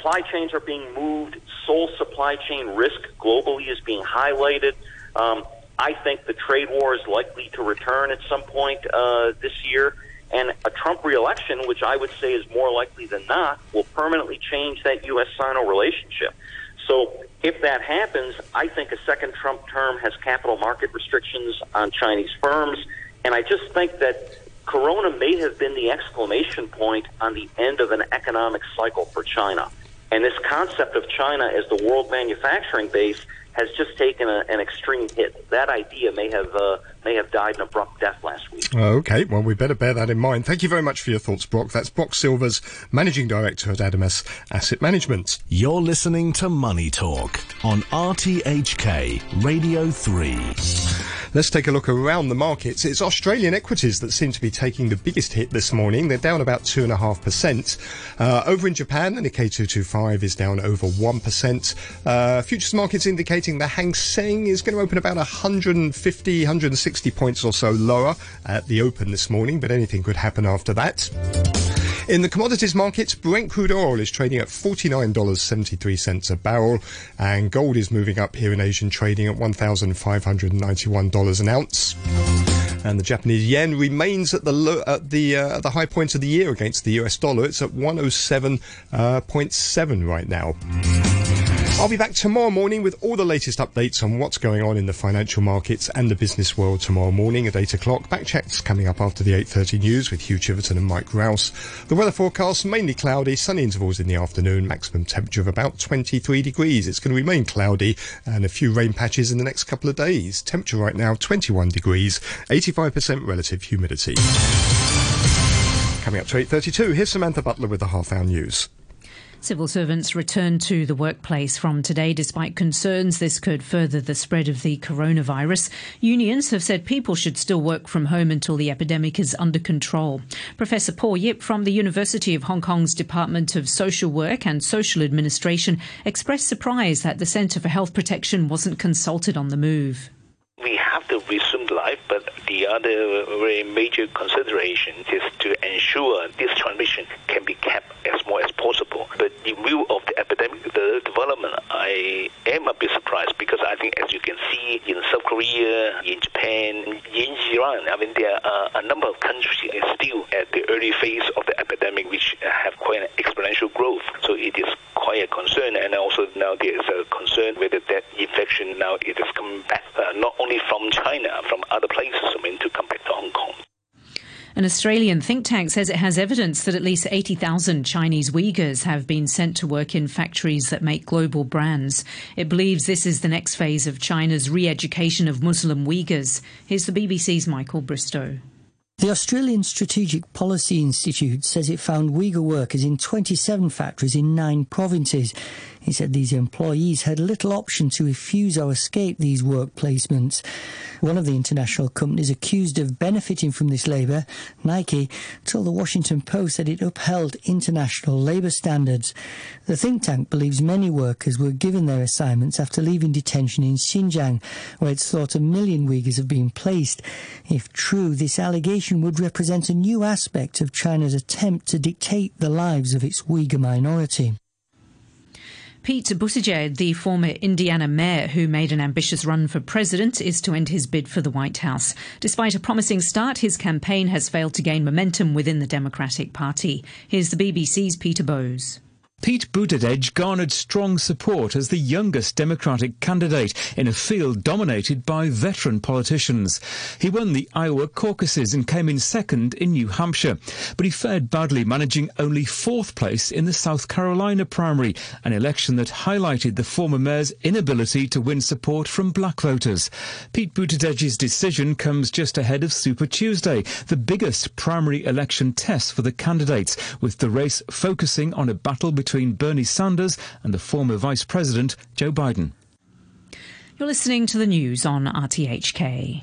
supply chains are being moved. Sole supply chain risk globally is being highlighted. Um, I think the trade war is likely to return at some point uh, this year. And a Trump reelection, which I would say is more likely than not, will permanently change that U.S. Sino relationship. So if that happens, I think a second Trump term has capital market restrictions on Chinese firms. And I just think that Corona may have been the exclamation point on the end of an economic cycle for China. And this concept of China as the world manufacturing base has just taken a, an extreme hit. That idea may have uh, may have died an abrupt death last week. Okay, well, we better bear that in mind. Thank you very much for your thoughts, Brock. That's Brock Silvers, Managing Director at Adamas Asset Management. You're listening to Money Talk on RTHK Radio 3. Let's take a look around the markets. It's Australian equities that seem to be taking the biggest hit this morning. They're down about 2.5%. Uh, over in Japan, the Nikkei 225 is down over 1%. Uh, futures markets indicating the Hang Seng is going to open about 150, 160 points or so lower at the open this morning, but anything could happen after that. In the commodities markets, Brent crude oil is trading at $49.73 a barrel, and gold is moving up here in Asian trading at $1,591 an ounce. And the Japanese yen remains at the low, at the uh, at the high point of the year against the US dollar. It's at 107.7 uh, right now. I'll be back tomorrow morning with all the latest updates on what's going on in the financial markets and the business world tomorrow morning at 8 o'clock. Backchat's coming up after the 8.30 news with Hugh Chiverton and Mike Rouse. The weather forecast, mainly cloudy, sunny intervals in the afternoon, maximum temperature of about 23 degrees. It's going to remain cloudy and a few rain patches in the next couple of days. Temperature right now 21 degrees, 85% relative humidity. Coming up to 8.32, here's Samantha Butler with the half hour news. Civil servants return to the workplace from today despite concerns this could further the spread of the coronavirus. Unions have said people should still work from home until the epidemic is under control. Professor Paul Yip from the University of Hong Kong's Department of Social Work and Social Administration expressed surprise that the Centre for Health Protection wasn't consulted on the move we have to resume life, but the other very major consideration is to ensure this transmission can be kept as small as possible. But in view of the epidemic the development, I am a bit surprised because I think, as you can see in South Korea, in Japan, in Iran, I mean, there are a number of countries still at the early phase of the epidemic, which have quite an exponential growth. So it is quite a concern, and also now there is a concern whether that infection now it is coming back uh, not only from China, from other places, I mean, to come back to Hong Kong. An Australian think tank says it has evidence that at least 80,000 Chinese Uyghurs have been sent to work in factories that make global brands. It believes this is the next phase of China's re education of Muslim Uyghurs. Here's the BBC's Michael Bristow. The Australian Strategic Policy Institute says it found Uyghur workers in 27 factories in nine provinces. He said these employees had little option to refuse or escape these work placements. One of the international companies accused of benefiting from this labour, Nike, told the Washington Post that it upheld international labour standards. The think tank believes many workers were given their assignments after leaving detention in Xinjiang, where it's thought a million Uyghurs have been placed. If true, this allegation would represent a new aspect of China's attempt to dictate the lives of its Uyghur minority. Pete Buttigieg, the former Indiana mayor who made an ambitious run for president, is to end his bid for the White House. Despite a promising start, his campaign has failed to gain momentum within the Democratic Party. Here's the BBC's Peter Bowes. Pete Buttigieg garnered strong support as the youngest Democratic candidate in a field dominated by veteran politicians. He won the Iowa caucuses and came in second in New Hampshire, but he fared badly, managing only fourth place in the South Carolina primary, an election that highlighted the former mayor's inability to win support from black voters. Pete Buttigieg's decision comes just ahead of Super Tuesday, the biggest primary election test for the candidates, with the race focusing on a battle between between Bernie Sanders and the former Vice President Joe Biden. You're listening to the news on RTHK.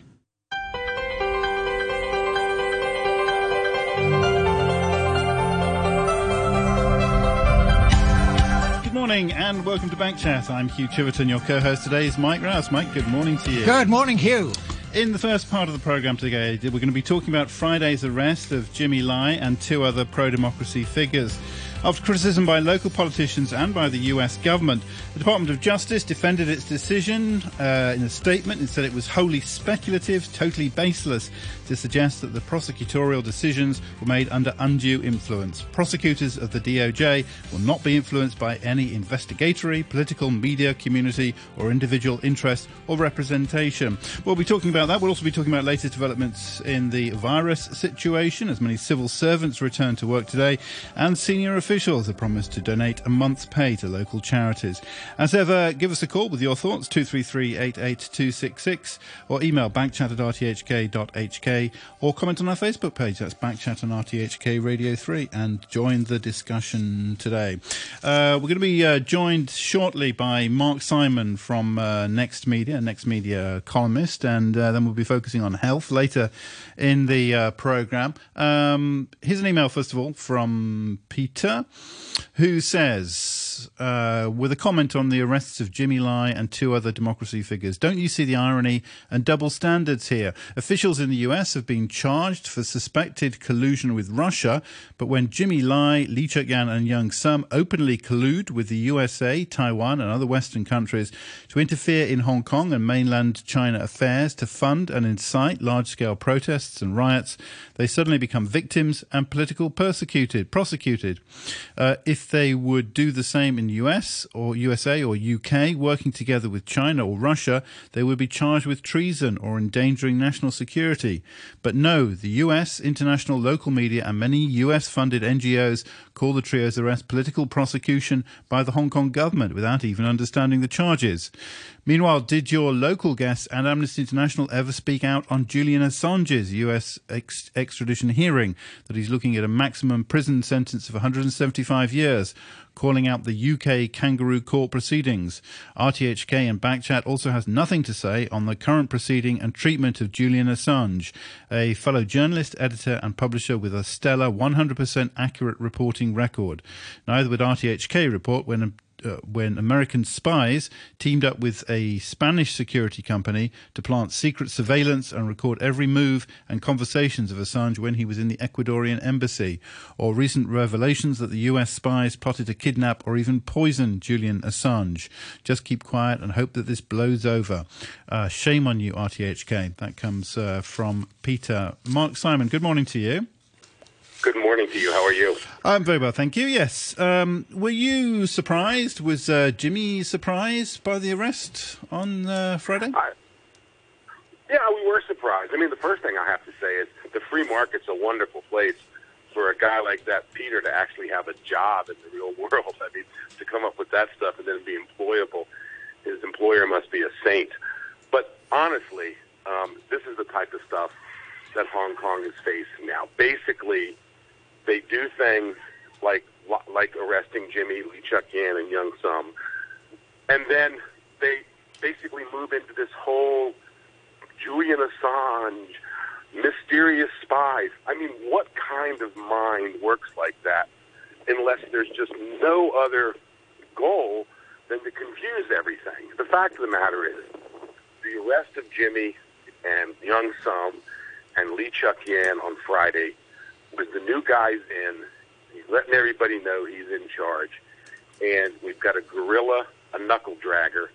Good morning and welcome to Backchat. I'm Hugh Chiverton. Your co-host today is Mike Rouse. Mike, good morning to you. Good morning, Hugh. In the first part of the programme today, we're going to be talking about Friday's arrest of Jimmy Lai and two other pro-democracy figures. After criticism by local politicians and by the US government, the Department of Justice defended its decision uh, in a statement. And said it was wholly speculative, totally baseless to suggest that the prosecutorial decisions were made under undue influence. Prosecutors of the DOJ will not be influenced by any investigatory, political, media, community, or individual interest or representation. We'll be talking about that. We'll also be talking about latest developments in the virus situation as many civil servants return to work today and senior officials have promised to donate a month's pay to local charities. As ever, give us a call with your thoughts, 233 88266, or email backchat at rthk.hk, or comment on our Facebook page, that's Backchat on RTHK Radio 3, and join the discussion today. Uh, we're going to be uh, joined shortly by Mark Simon from uh, Next Media, Next Media columnist, and uh, then we'll be focusing on health later in the uh, program. Um, here's an email, first of all, from Peter, who says, uh, with a comment on the arrests of Jimmy Lai and two other democracy figures, don't you see the irony and double standards here? Officials in the US have been charged for suspected collusion with Russia, but when Jimmy Lai, Lee Cheuk-yan, and Yeung Sum openly collude with the USA, Taiwan, and other Western countries to interfere in Hong Kong and mainland China affairs to fund and incite large-scale protests and riots, they suddenly become victims and political persecuted, prosecuted. Uh, if they would do the same in US or USA or UK, working together with China or Russia, they would be charged with treason or endangering national security. But no, the US, international local media, and many US funded NGOs call the trio's arrest political prosecution by the Hong Kong government without even understanding the charges. Meanwhile, did your local guest and Amnesty International ever speak out on Julian Assange's US ex- extradition hearing that he's looking at a maximum prison sentence of 175 years? Calling out the UK kangaroo court proceedings. RTHK and Backchat also has nothing to say on the current proceeding and treatment of Julian Assange, a fellow journalist, editor, and publisher with a stellar 100% accurate reporting record. Neither would RTHK report when uh, when American spies teamed up with a Spanish security company to plant secret surveillance and record every move and conversations of Assange when he was in the Ecuadorian embassy, or recent revelations that the US spies plotted to kidnap or even poison Julian Assange. Just keep quiet and hope that this blows over. Uh, shame on you, RTHK. That comes uh, from Peter. Mark Simon, good morning to you. Good morning to you. How are you? I'm very well, thank you. Yes. Um, were you surprised? Was uh, Jimmy surprised by the arrest on uh, Friday? I, yeah, we were surprised. I mean, the first thing I have to say is the free market's a wonderful place for a guy like that, Peter, to actually have a job in the real world. I mean, to come up with that stuff and then be employable, his employer must be a saint. But honestly, um, this is the type of stuff that Hong Kong is facing now. Basically, they do things like like arresting Jimmy Lee Cheuk-yan and Yeung Sum, and then they basically move into this whole Julian Assange, mysterious spies. I mean, what kind of mind works like that? Unless there's just no other goal than to confuse everything. The fact of the matter is, the arrest of Jimmy and Yeung Sum and Lee Cheuk-yan on Friday with the new guys in. He's letting everybody know he's in charge. And we've got a gorilla, a knuckle dragger,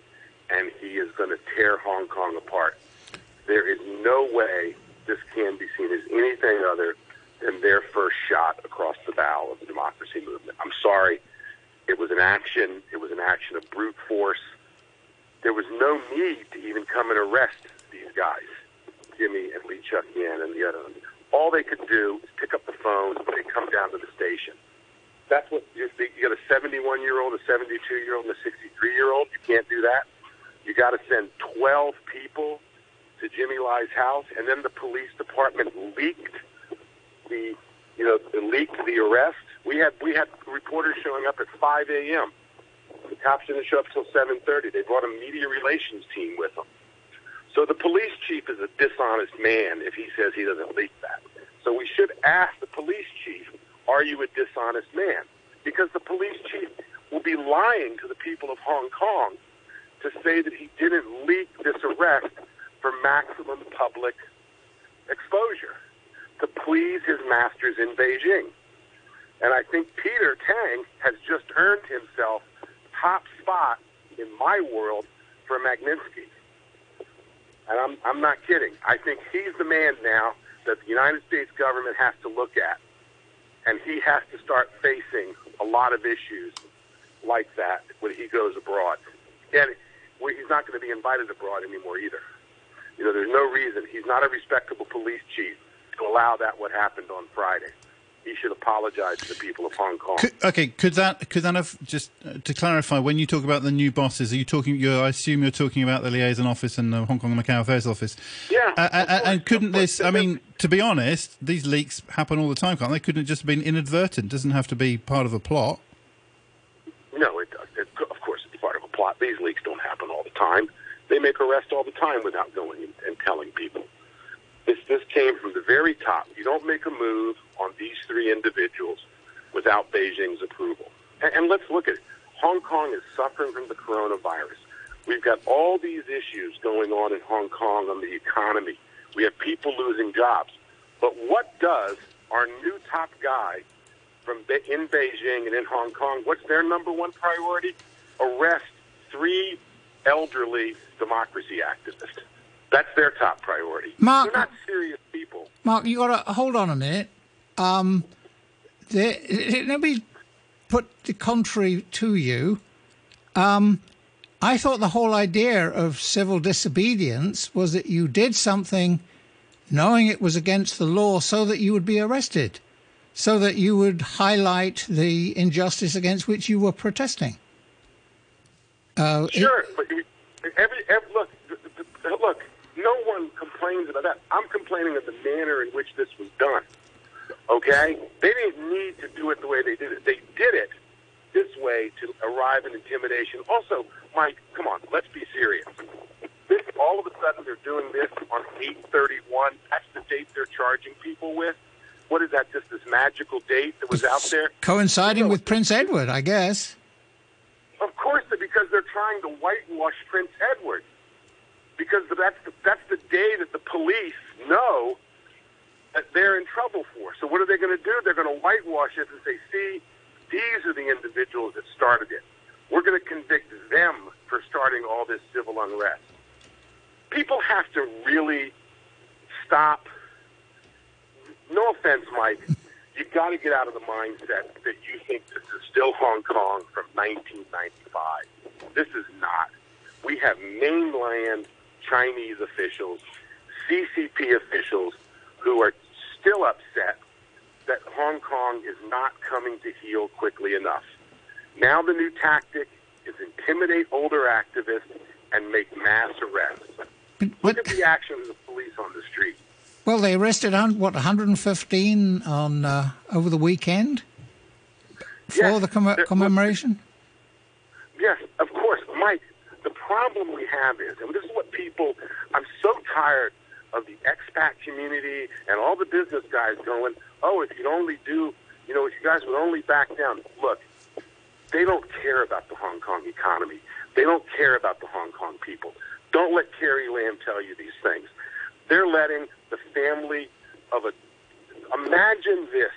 and he is going to tear Hong Kong apart. There is no way this can be seen as anything other than their first shot across the bow of the democracy movement. I'm sorry. It was an action. It was an action of brute force. There was no need to even come and arrest these guys, Jimmy and Lee Chuck Yan and the other all they could do is pick up the phone and come down to the station. That's what you, you got a 71 year old, a 72 year old, and a 63 year old. You can't do that. You got to send 12 people to Jimmy Lai's house, and then the police department leaked the, you know, leaked the arrest. We had we had reporters showing up at 5 a.m. The cops didn't show up till 7:30. They brought a media relations team with them. So the police chief is a dishonest man if he says he doesn't leak that. So we should ask the police chief, are you a dishonest man? Because the police chief will be lying to the people of Hong Kong to say that he didn't leak this arrest for maximum public exposure to please his masters in Beijing. And I think Peter Tang has just earned himself top spot in my world for Magnitsky. And I'm, I'm not kidding. I think he's the man now that the United States government has to look at. And he has to start facing a lot of issues like that when he goes abroad. And he's not going to be invited abroad anymore either. You know, there's no reason. He's not a respectable police chief to allow that what happened on Friday he should apologize to the people of Hong Kong. Could, okay, could that could that have just uh, to clarify when you talk about the new bosses? Are you talking? you I assume you're talking about the liaison office and the Hong Kong and Macau affairs office. Yeah. Uh, uh, and couldn't this? I mean, to be honest, these leaks happen all the time, can't they? Couldn't it just have been inadvertent? Doesn't have to be part of a plot. No, it does. It, of course, it's part of a plot. These leaks don't happen all the time. They make arrests all the time without going and, and telling people. This this came from the very top. You don't make a move on these three individuals without Beijing's approval. And, and let's look at it. Hong Kong is suffering from the coronavirus. We've got all these issues going on in Hong Kong on the economy. We have people losing jobs. But what does our new top guy from in Beijing and in Hong Kong? What's their number one priority? Arrest three elderly democracy activists. That's their top priority. Mark, They're not serious people. Mark, you got to hold on a minute. Um, let me put the contrary to you. Um, I thought the whole idea of civil disobedience was that you did something knowing it was against the law so that you would be arrested, so that you would highlight the injustice against which you were protesting. Uh, sure, it, but every, every look, look, no one complains about that. I'm complaining of the manner in which this was done. Okay? They didn't need to do it the way they did it. They did it this way to arrive at intimidation. Also, Mike, come on, let's be serious. This all of a sudden they're doing this on 831. That's the date they're charging people with. What is that? Just this magical date that was out there, coinciding know, with Prince Edward, I guess. Of course, because they're trying to whitewash Prince Edward because that's the, that's the day that the police know that they're in trouble for. So what are they going to do? They're going to whitewash it and say, see, these are the individuals that started it. We're going to convict them for starting all this civil unrest. People have to really stop. No offense, Mike. You've got to get out of the mindset that you think this is still Hong Kong from 1995. This is not. We have mainland Chinese officials, CCP officials, who are still upset that Hong Kong is not coming to heal quickly enough. Now the new tactic is intimidate older activists and make mass arrests. Look at the action of the police on the street. Well, they arrested what 115 on uh, over the weekend for yes, the comm- commemoration. Yes, of course, Mike. The problem we have is, and this is what people, I'm so tired of the expat community and all the business guys going, oh, if you'd only do, you know, if you guys would only back down. Look, they don't care about the Hong Kong economy. They don't care about the Hong Kong people. Don't let Carrie Lam tell you these things. They're letting the family of a. Imagine this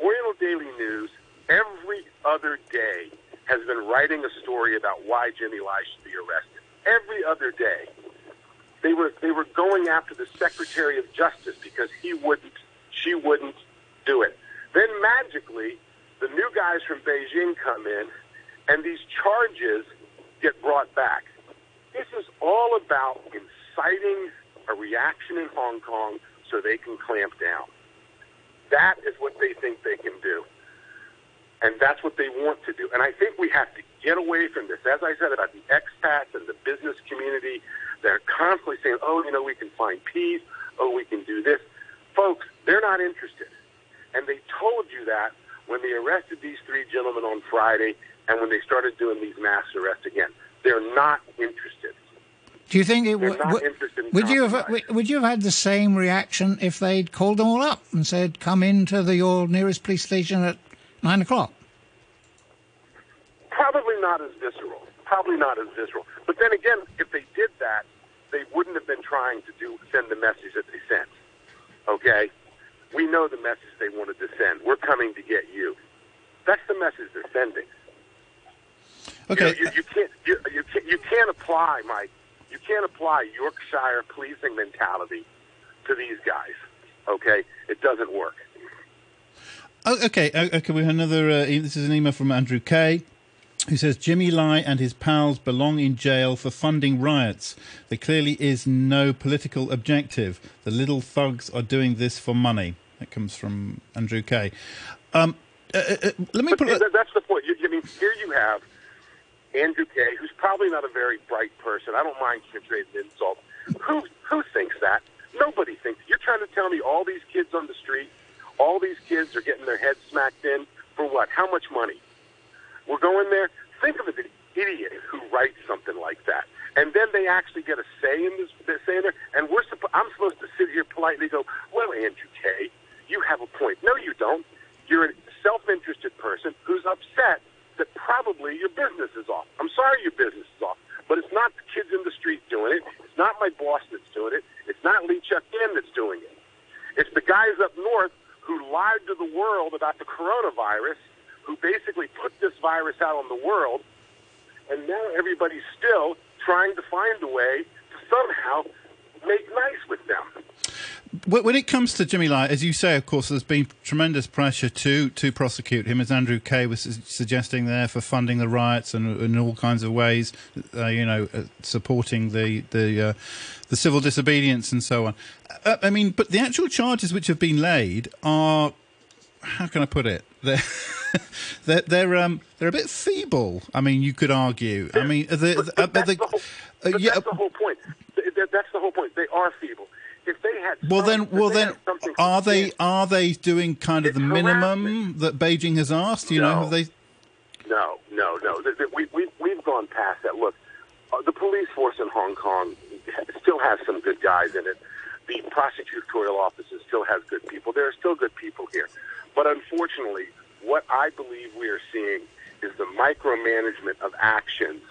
Oriental Daily News every other day has been writing a story about why Jimmy Lai should be arrested. Every other day, they were they were going after the Secretary of Justice because he wouldn't, she wouldn't do it. Then magically, the new guys from Beijing come in, and these charges get brought back. This is all about inciting a reaction in Hong Kong so they can clamp down. That is what they think they can do. And that's what they want to do. And I think we have to get away from this. As I said about the expats and the business community, they're constantly saying, oh, you know, we can find peace. Oh, we can do this. Folks, they're not interested. And they told you that when they arrested these three gentlemen on Friday and when they started doing these mass arrests again. They're not interested. Do you think it w- w- would you have would you have had the same reaction if they'd called them all up and said, "Come into the your nearest police station at nine o'clock"? Probably not as visceral. Probably not as visceral. But then again, if they did that, they wouldn't have been trying to do send the message that they sent. Okay, we know the message they wanted to send. We're coming to get you. That's the message they're sending. Okay. You, know, you, you can't you, you can't you can't apply, Mike. You can't apply Yorkshire policing mentality to these guys. Okay, it doesn't work. Oh, okay, okay. We have another. Uh, this is an email from Andrew Kay, who says Jimmy Lai and his pals belong in jail for funding riots. There clearly is no political objective. The little thugs are doing this for money. That comes from Andrew Kay. Um, uh, uh, uh let me but put. That, that's the point. You, I mean, here you have Andrew Kay, who's probably not a very bright person. I don't mind contributing insults. Who who thinks that? Nobody thinks. You're trying to tell me all these kids on the street all these kids are getting their heads smacked in for what? How much money? We're going there. Think of it, an idiot who writes something like that, and then they actually get a say in this. Saying there, and we're. I'm supposed to sit here politely go, "Well, Andrew Kay, you have a point." No, you don't. You're a self-interested person who's upset that probably your business is off. I'm sorry your business is off, but it's not the kids in the street doing it. It's not my boss that's doing it. It's not Lee Chuck In that's doing it. It's the guys up north who lied to the world about the coronavirus, who basically put this virus out on the world, and now everybody's still trying to find a way to somehow make nice with them. When it comes to Jimmy Lai, as you say, of course, there's been tremendous pressure to to prosecute him, as Andrew Kay was suggesting there, for funding the riots and in all kinds of ways, uh, you know, uh, supporting the the uh, the civil disobedience and so on. Uh, I mean, but the actual charges which have been laid are, how can I put it? They're they're they're, um, they're a bit feeble. I mean, you could argue. I mean, uh, but, that's, the whole, but yeah, that's the whole point. That's the whole point. They are feeble if they had well then well then are they are they doing kind of the minimum that Beijing has asked? You no. know, have they? No, no, no. We we we've gone past that. Look, uh, the police force in Hong Kong still has some good guys in it. The prosecutorial offices still has good people. There are still good people here, but unfortunately, what I believe we are seeing is the micromanagement of actions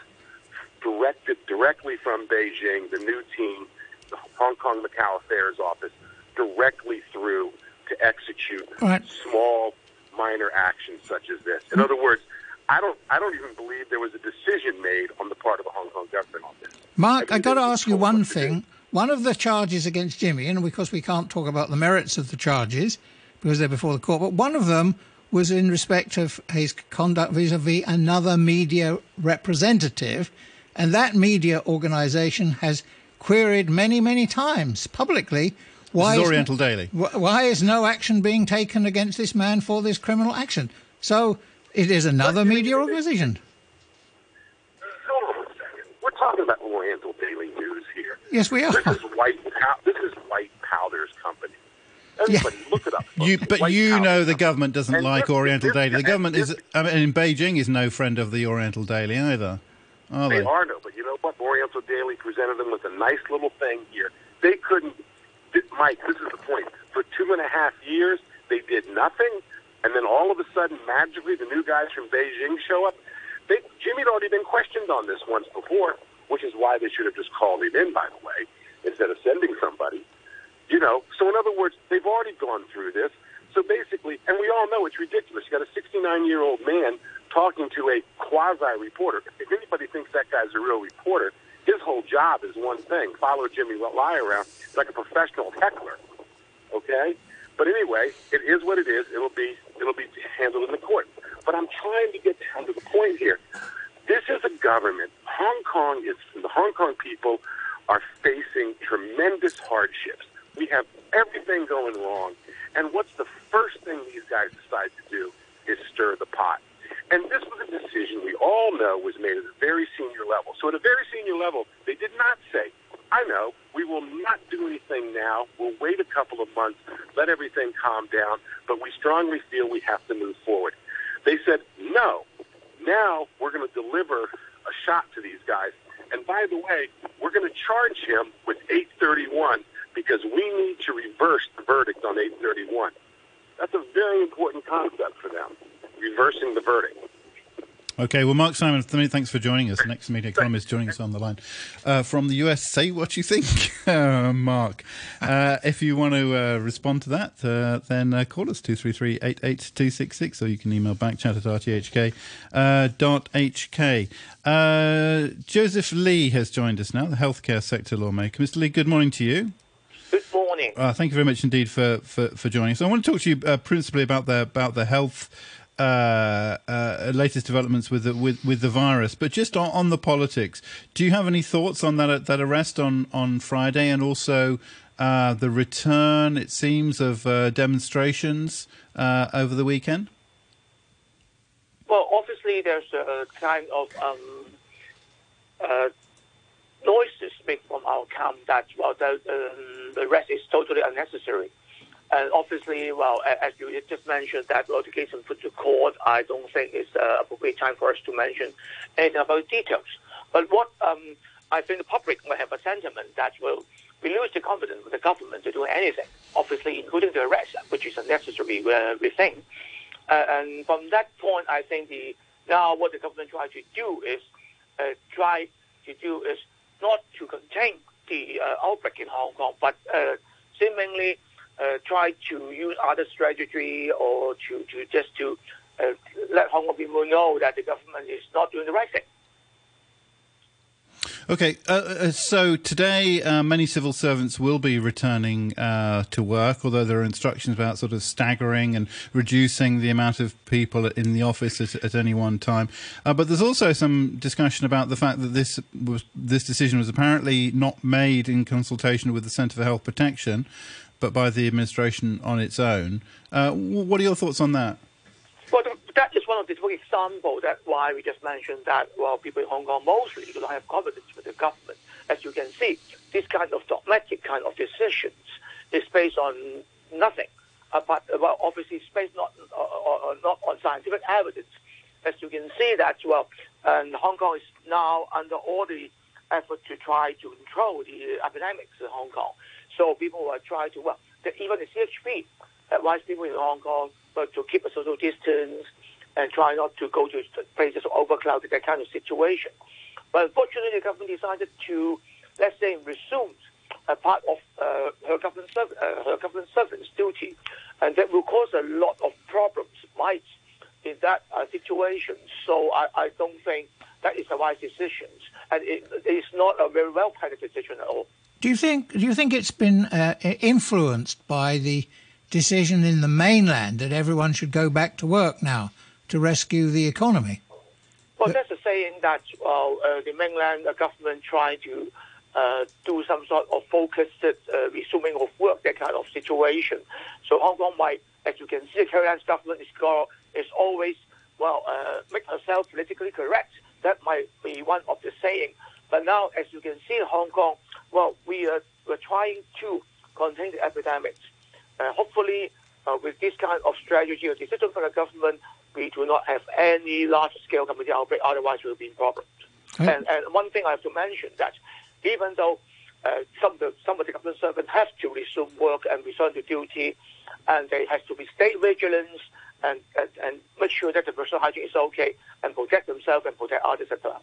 directed directly from Beijing, the new team the Hong Kong Macau Affairs Office directly through to execute right. small, minor actions such as this. In other words, I don't, I don't even believe there was a decision made on the part of the Hong Kong government on this. Mark, I, I got to ask you one thing. One of the charges against Jimmy, and because we can't talk about the merits of the charges because they're before the court, but one of them was in respect of his conduct vis-a-vis another media representative, and that media organisation has queried many, many times publicly. Why is Oriental no, Daily. Why is no action being taken against this man for this criminal action? So it is another media organization. Hold on a second. We're talking about Oriental Daily News here. Yes, we are. This is White. This is White Powder's company. Everybody, yeah. look it up. You, but White you know the government doesn't and like this, Oriental this, Daily. The government this, is, I mean, in Beijing, is no friend of the Oriental Daily either. Are they? they are no, but you know what? Oriental Daily presented them with a nice little thing here. They couldn't, Mike. This is the point. For two and a half years, they did nothing, and then all of a sudden, magically, the new guys from Beijing show up. They, Jimmy had already been questioned on this once before, which is why they should have just called him in, by the way, instead of sending somebody. You know, so in other words, they've already gone through this. So basically, and we all know it's ridiculous. You got a 69 year old man talking to a quasi reporter. If anybody thinks that guy's a real reporter, his whole job is one thing: follow Jimmy Lai around like a professional heckler. Okay, but anyway, it is what it is. It'll be it'll be handled in the court. But I'm trying to get down to the point here. This is a government. Hong Kong is the Hong Kong people are facing tremendous hardships. We have everything going wrong. And what's the first thing these guys decide to do is stir the pot. And this was a decision we all know was made at a very senior level. So at a very senior level, they did not say, I know, we will not do anything now. We'll wait a couple of months, let everything calm down, but we strongly feel we have to move forward. They said, no, now we're going to deliver a shot to these guys. And by the way, we're going to charge him with 831 because we need to reverse the verdict on 831. That's a very important concept for them reversing the verdict. Okay, well, Mark Simon, thanks for joining us. Next media economist joining us on the line uh, from the US. Say what you think, uh, Mark. Uh, if you want to uh, respond to that, uh, then uh, call us 233 88266 or you can email backchat at rthk.hk. Joseph Lee has joined us now, the healthcare sector lawmaker. Mr. Lee, good morning to you. Morning. thank you very much indeed for, for, for joining us. I want to talk to you principally about the about the health uh, uh, latest developments with the, with with the virus. But just on, on, the politics, do you have any thoughts on that that arrest on on Friday, and also uh, the return, it seems, of uh, demonstrations uh, over the weekend? Well, obviously, there's a kind of um, uh, noises made from our camp that well, the, um, the arrest is totally unnecessary. And obviously, well, as you just mentioned, that well, case put to court, I don't think it's uh, appropriate time for us to mention anything about details. But what um, I think the public will have a sentiment that will we lose the confidence with the government to do anything, obviously, including the arrest, which is a necessary uh, thing. Uh, and from that point, I think the now what the government tries to do is uh, try to do is not to contain the uh, outbreak in Hong Kong, but uh, seemingly uh, try to use other strategy or to, to just to let Hong Kong people know that the government is not doing the right thing. Okay, uh, uh, so today uh, many civil servants will be returning uh, to work, although there are instructions about sort of staggering and reducing the amount of people in the office at, at any one time. Uh, but there's also some discussion about the fact that this was this decision was apparently not made in consultation with the Centre for Health Protection, but by the administration on its own. Uh, what are your thoughts on that? Well, that is one of the examples. That's why we just mentioned that, well, people in Hong Kong mostly do not have confidence with the government. As you can see, this kind of dogmatic kind of decisions is based on nothing. Uh, but well, obviously, it's based not, uh, uh, not on scientific evidence. As you can see that, well, and Hong Kong is now under all the effort to try to control the epidemics in Hong Kong. So people are trying to, well, even the CHP advise people in Hong Kong but to keep a social distance and try not to go to places overcrowded, that kind of situation. But unfortunately, the government decided to, let's say, resume a part of uh, her government serv- uh, her government servant's duty, and that will cause a lot of problems, might in that uh, situation. So I, I don't think that is a wise decision, and it, is not a very well planned decision at all. Do you think? Do you think it's been uh, influenced by the decision in the mainland that everyone should go back to work now to rescue the economy? Well, that's a saying that well, uh, the mainland government trying to uh, do some sort of focused uh, resuming of work, that kind of situation. So Hong Kong might, as you can see, the Carrie government is, is always well uh, make herself politically correct. That might be one of the saying. But now, as you can see Hong Kong, well, we are we're trying to contain the epidemic. Uh, hopefully, uh, with this kind of strategy or decision from the government, we do not have any large-scale community outbreak. Otherwise, we'll be in problems. Okay. And, and one thing I have to mention that even though uh, some of the some of the government servants have to resume work and return to duty, and they have to be state vigilance and, and, and make sure that the personal hygiene is okay and protect themselves and protect others as well.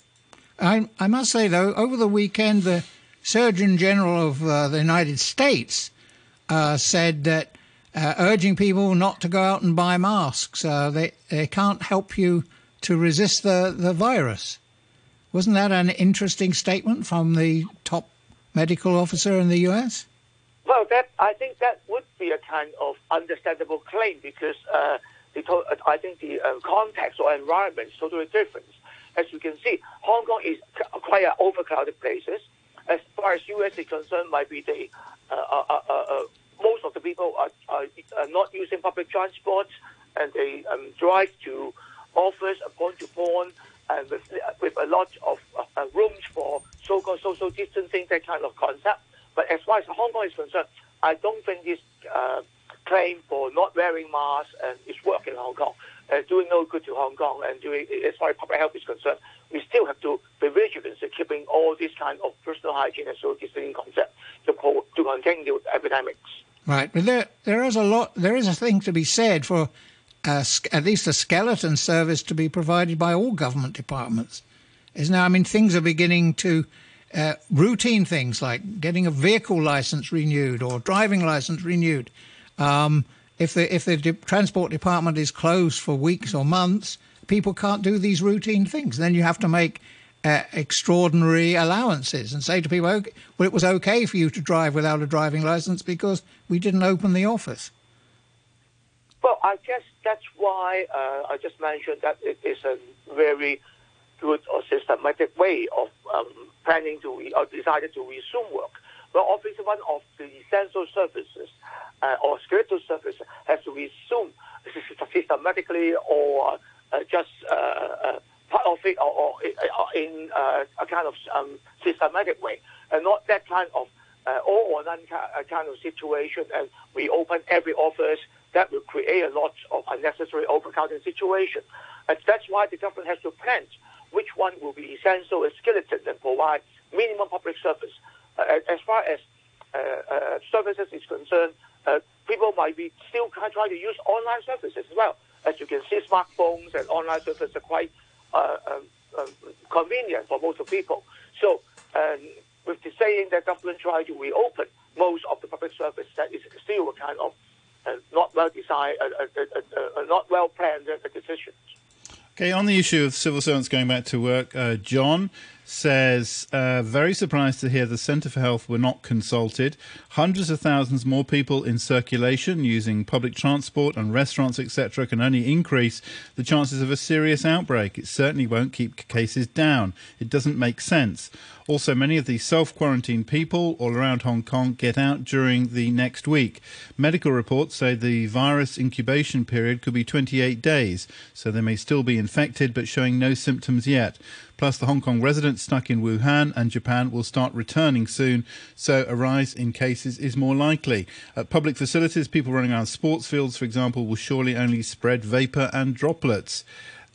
I, I must say, though, over the weekend, the Surgeon General of uh, the United States uh, said that uh, urging people not to go out and buy masks. Uh, they, they can't help you to resist the, the virus. Wasn't that an interesting statement from the top medical officer in the US? Well, that I think that would be a kind of understandable claim because uh, to- I think the uh, context or environment is totally different. As you can see, Hong Kong is quite an overcrowded places as far as U.S. is concerned, might be the uh, uh, uh, uh, uh most of the people are, are, are, not using public transport and they um, drive to office, point to and with, with a lot of uh, rooms for so-called social distancing, that kind of concept. But as far as Hong Kong is concerned, I don't think this claim for not wearing masks and is working in Hong Kong, doing no good to Hong Kong, and doing as far as public health is concerned, we still have to be vigilant in keeping all this kind of personal hygiene and social distancing concept to, to contain the epidemics. Right, but there there is a lot. There is a thing to be said for at least a skeleton service to be provided by all government departments. Is now, I mean, things are beginning to uh, routine things like getting a vehicle license renewed or driving license renewed. Um, if the if the de- transport department is closed for weeks or months, people can't do these routine things. Then you have to make uh, extraordinary allowances and say to people, okay, well, it was okay for you to drive without a driving license because we didn't open the office. Well, I guess that's why uh, I just mentioned that it is a very good or systematic way of um, planning to re- or decided to resume work. Well, obviously, one of the essential services uh, or skeletal services has to resume systematically or uh, just uh, part of it or, or uh, in a kind of um, systematic way, and not that kind of all or none kind of situation. And we open every office that will create a lot of unnecessary overcrowding situation. And that's why the government has to plan which one will be essential and skeleton and provide minimum public service. Uh, as far as uh, uh, services is concerned, uh, people might be still trying to use online services as well. As you can see, smartphones and online services are quite uh, um, um, convenient for most of people. So, um, with the saying that government try to reopen most of the public service, that is still a kind of uh, not well designed, not well planned decision. Okay, on the issue of civil servants going back to work, uh, John says, uh, very surprised to hear the Centre for Health were not consulted. Hundreds of thousands more people in circulation using public transport and restaurants, etc., can only increase the chances of a serious outbreak. It certainly won't keep cases down. It doesn't make sense. Also, many of the self quarantined people all around Hong Kong get out during the next week. Medical reports say the virus incubation period could be 28 days, so they may still be infected but showing no symptoms yet. Plus, the Hong Kong residents stuck in Wuhan and Japan will start returning soon, so a rise in cases is more likely. At public facilities, people running around sports fields, for example, will surely only spread vapour and droplets.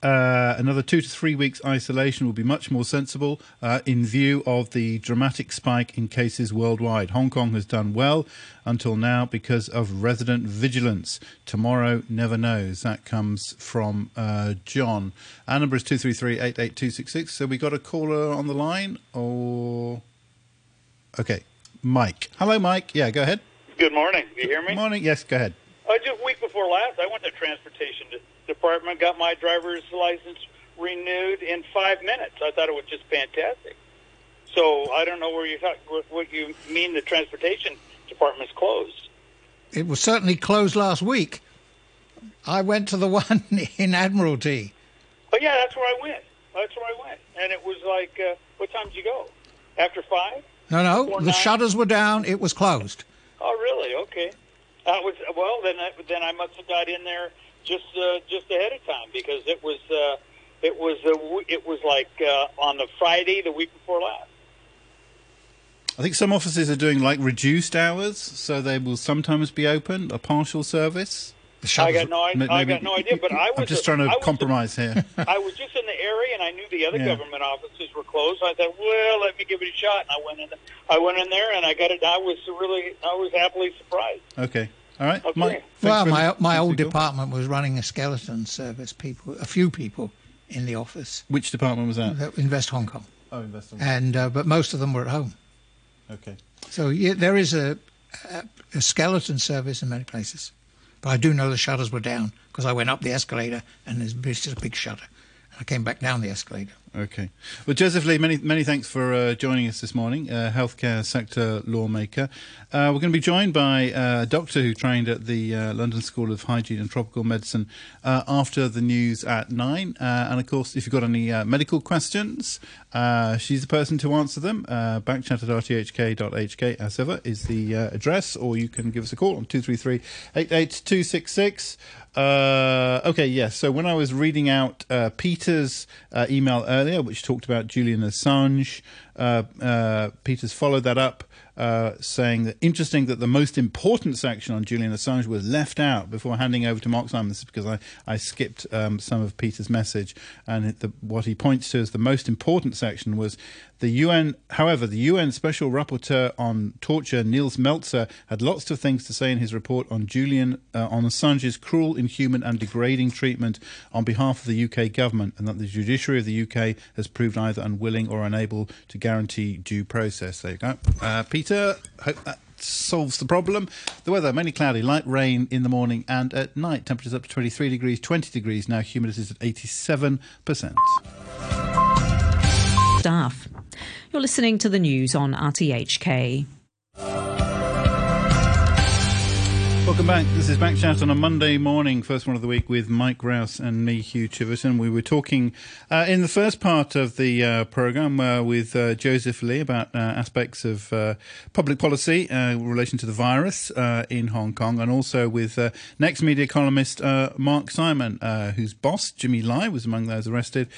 Uh, another two to three weeks isolation will be much more sensible uh, in view of the dramatic spike in cases worldwide. Hong Kong has done well until now because of resident vigilance. Tomorrow never knows. That comes from uh, John. Our number is 233 So we got a caller on the line or. Okay, Mike. Hello, Mike. Yeah, go ahead. Good morning. You hear me? Morning. Yes, go ahead. Uh, just week before last, I went to transportation department, got my driver's license renewed in five minutes. I thought it was just fantastic. So I don't know where you talk, what you mean. The transportation department's closed. It was certainly closed last week. I went to the one in Admiralty. Oh yeah, that's where I went. That's where I went, and it was like, uh, what time did you go? After five? No, no. Before the nine? shutters were down. It was closed. Oh, really? Okay. That was well. Then, I, then I must have got in there just uh, just ahead of time because it was uh, it was uh, it was like uh, on the Friday the week before last. I think some offices are doing like reduced hours, so they will sometimes be open, a partial service. I got no, maybe, I got no idea, but I was. I'm just trying to compromise a, here. I was just in the area, and I knew the other yeah. government offices were closed. So I thought, well, let me give it a shot, and I went in. I went in there, and I got it. I was really, I was happily surprised. Okay. All right, okay. Mike. Well, my my old department was running a skeleton service. People, a few people in the office. Which department was that? Invest Hong Kong. Oh, Invest Hong Kong. And uh, but most of them were at home. Okay. So yeah, there is a, a, a skeleton service in many places, but I do know the shutters were down because I went up the escalator and there's just a big shutter. And I came back down the escalator. Okay. Well, Joseph Lee, many many thanks for uh, joining us this morning, uh, healthcare sector lawmaker. Uh, we're going to be joined by uh, a doctor who trained at the uh, London School of Hygiene and Tropical Medicine uh, after the news at nine. and of course, if you've got any medical questions, she's the person to answer them. Uh, backchat at rthk.hk, as ever, is the address, or you can give us a call on 233 88266. Uh, okay, yes. So when I was reading out Peter's email earlier, which talked about Julian Assange, Peter's followed that up uh, saying that interesting that the most important section on Julian Assange was left out before handing over to Mark Simon. This is because I, I skipped um, some of Peter's message, and the, what he points to as the most important section was The UN, however, the UN Special Rapporteur on Torture, Nils Melzer, had lots of things to say in his report on Julian uh, on Assange's cruel, inhuman, and degrading treatment on behalf of the UK government, and that the judiciary of the UK has proved either unwilling or unable to guarantee due process. There you go, uh, Peter. Hope that solves the problem. The weather mainly cloudy, light rain in the morning and at night. Temperatures up to 23 degrees, 20 degrees now. Humidity is at 87%. Staff. You're listening to the news on RTHK. Welcome back. This is Backchat on a Monday morning, first one of the week with Mike Rouse and me, Hugh Chiverton. We were talking uh, in the first part of the uh, programme uh, with uh, Joseph Lee about uh, aspects of uh, public policy in relation to the virus in Hong Kong, and also with next media columnist Mark Simon, whose boss, Jimmy Lai, was among those arrested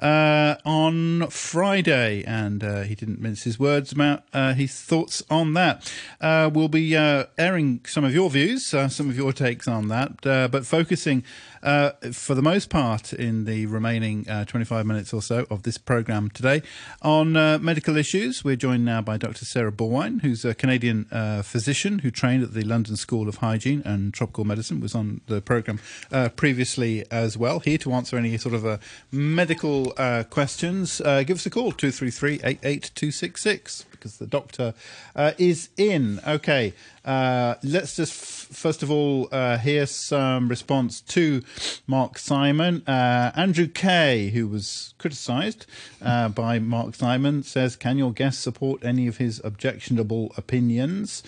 on Friday. And he didn't mince his words about his thoughts on that. we'll be airing some of your views uh, some of your takes on that, uh, but focusing uh, for the most part in the remaining uh, 25 minutes or so of this program today on uh, medical issues. We're joined now by Dr. Sarah Borwein, who's a Canadian uh, physician who trained at the London School of Hygiene and Tropical Medicine, was on the program previously as well. Here to answer any sort of medical questions, give us a call 233 88266 because the doctor is in. Okay. Uh, let's just f- first of all uh, hear some response to Mark Simon. Uh, Andrew Kay, who was criticised uh, by Mark Simon, says, "Can your guest support any of his objectionable opinions?"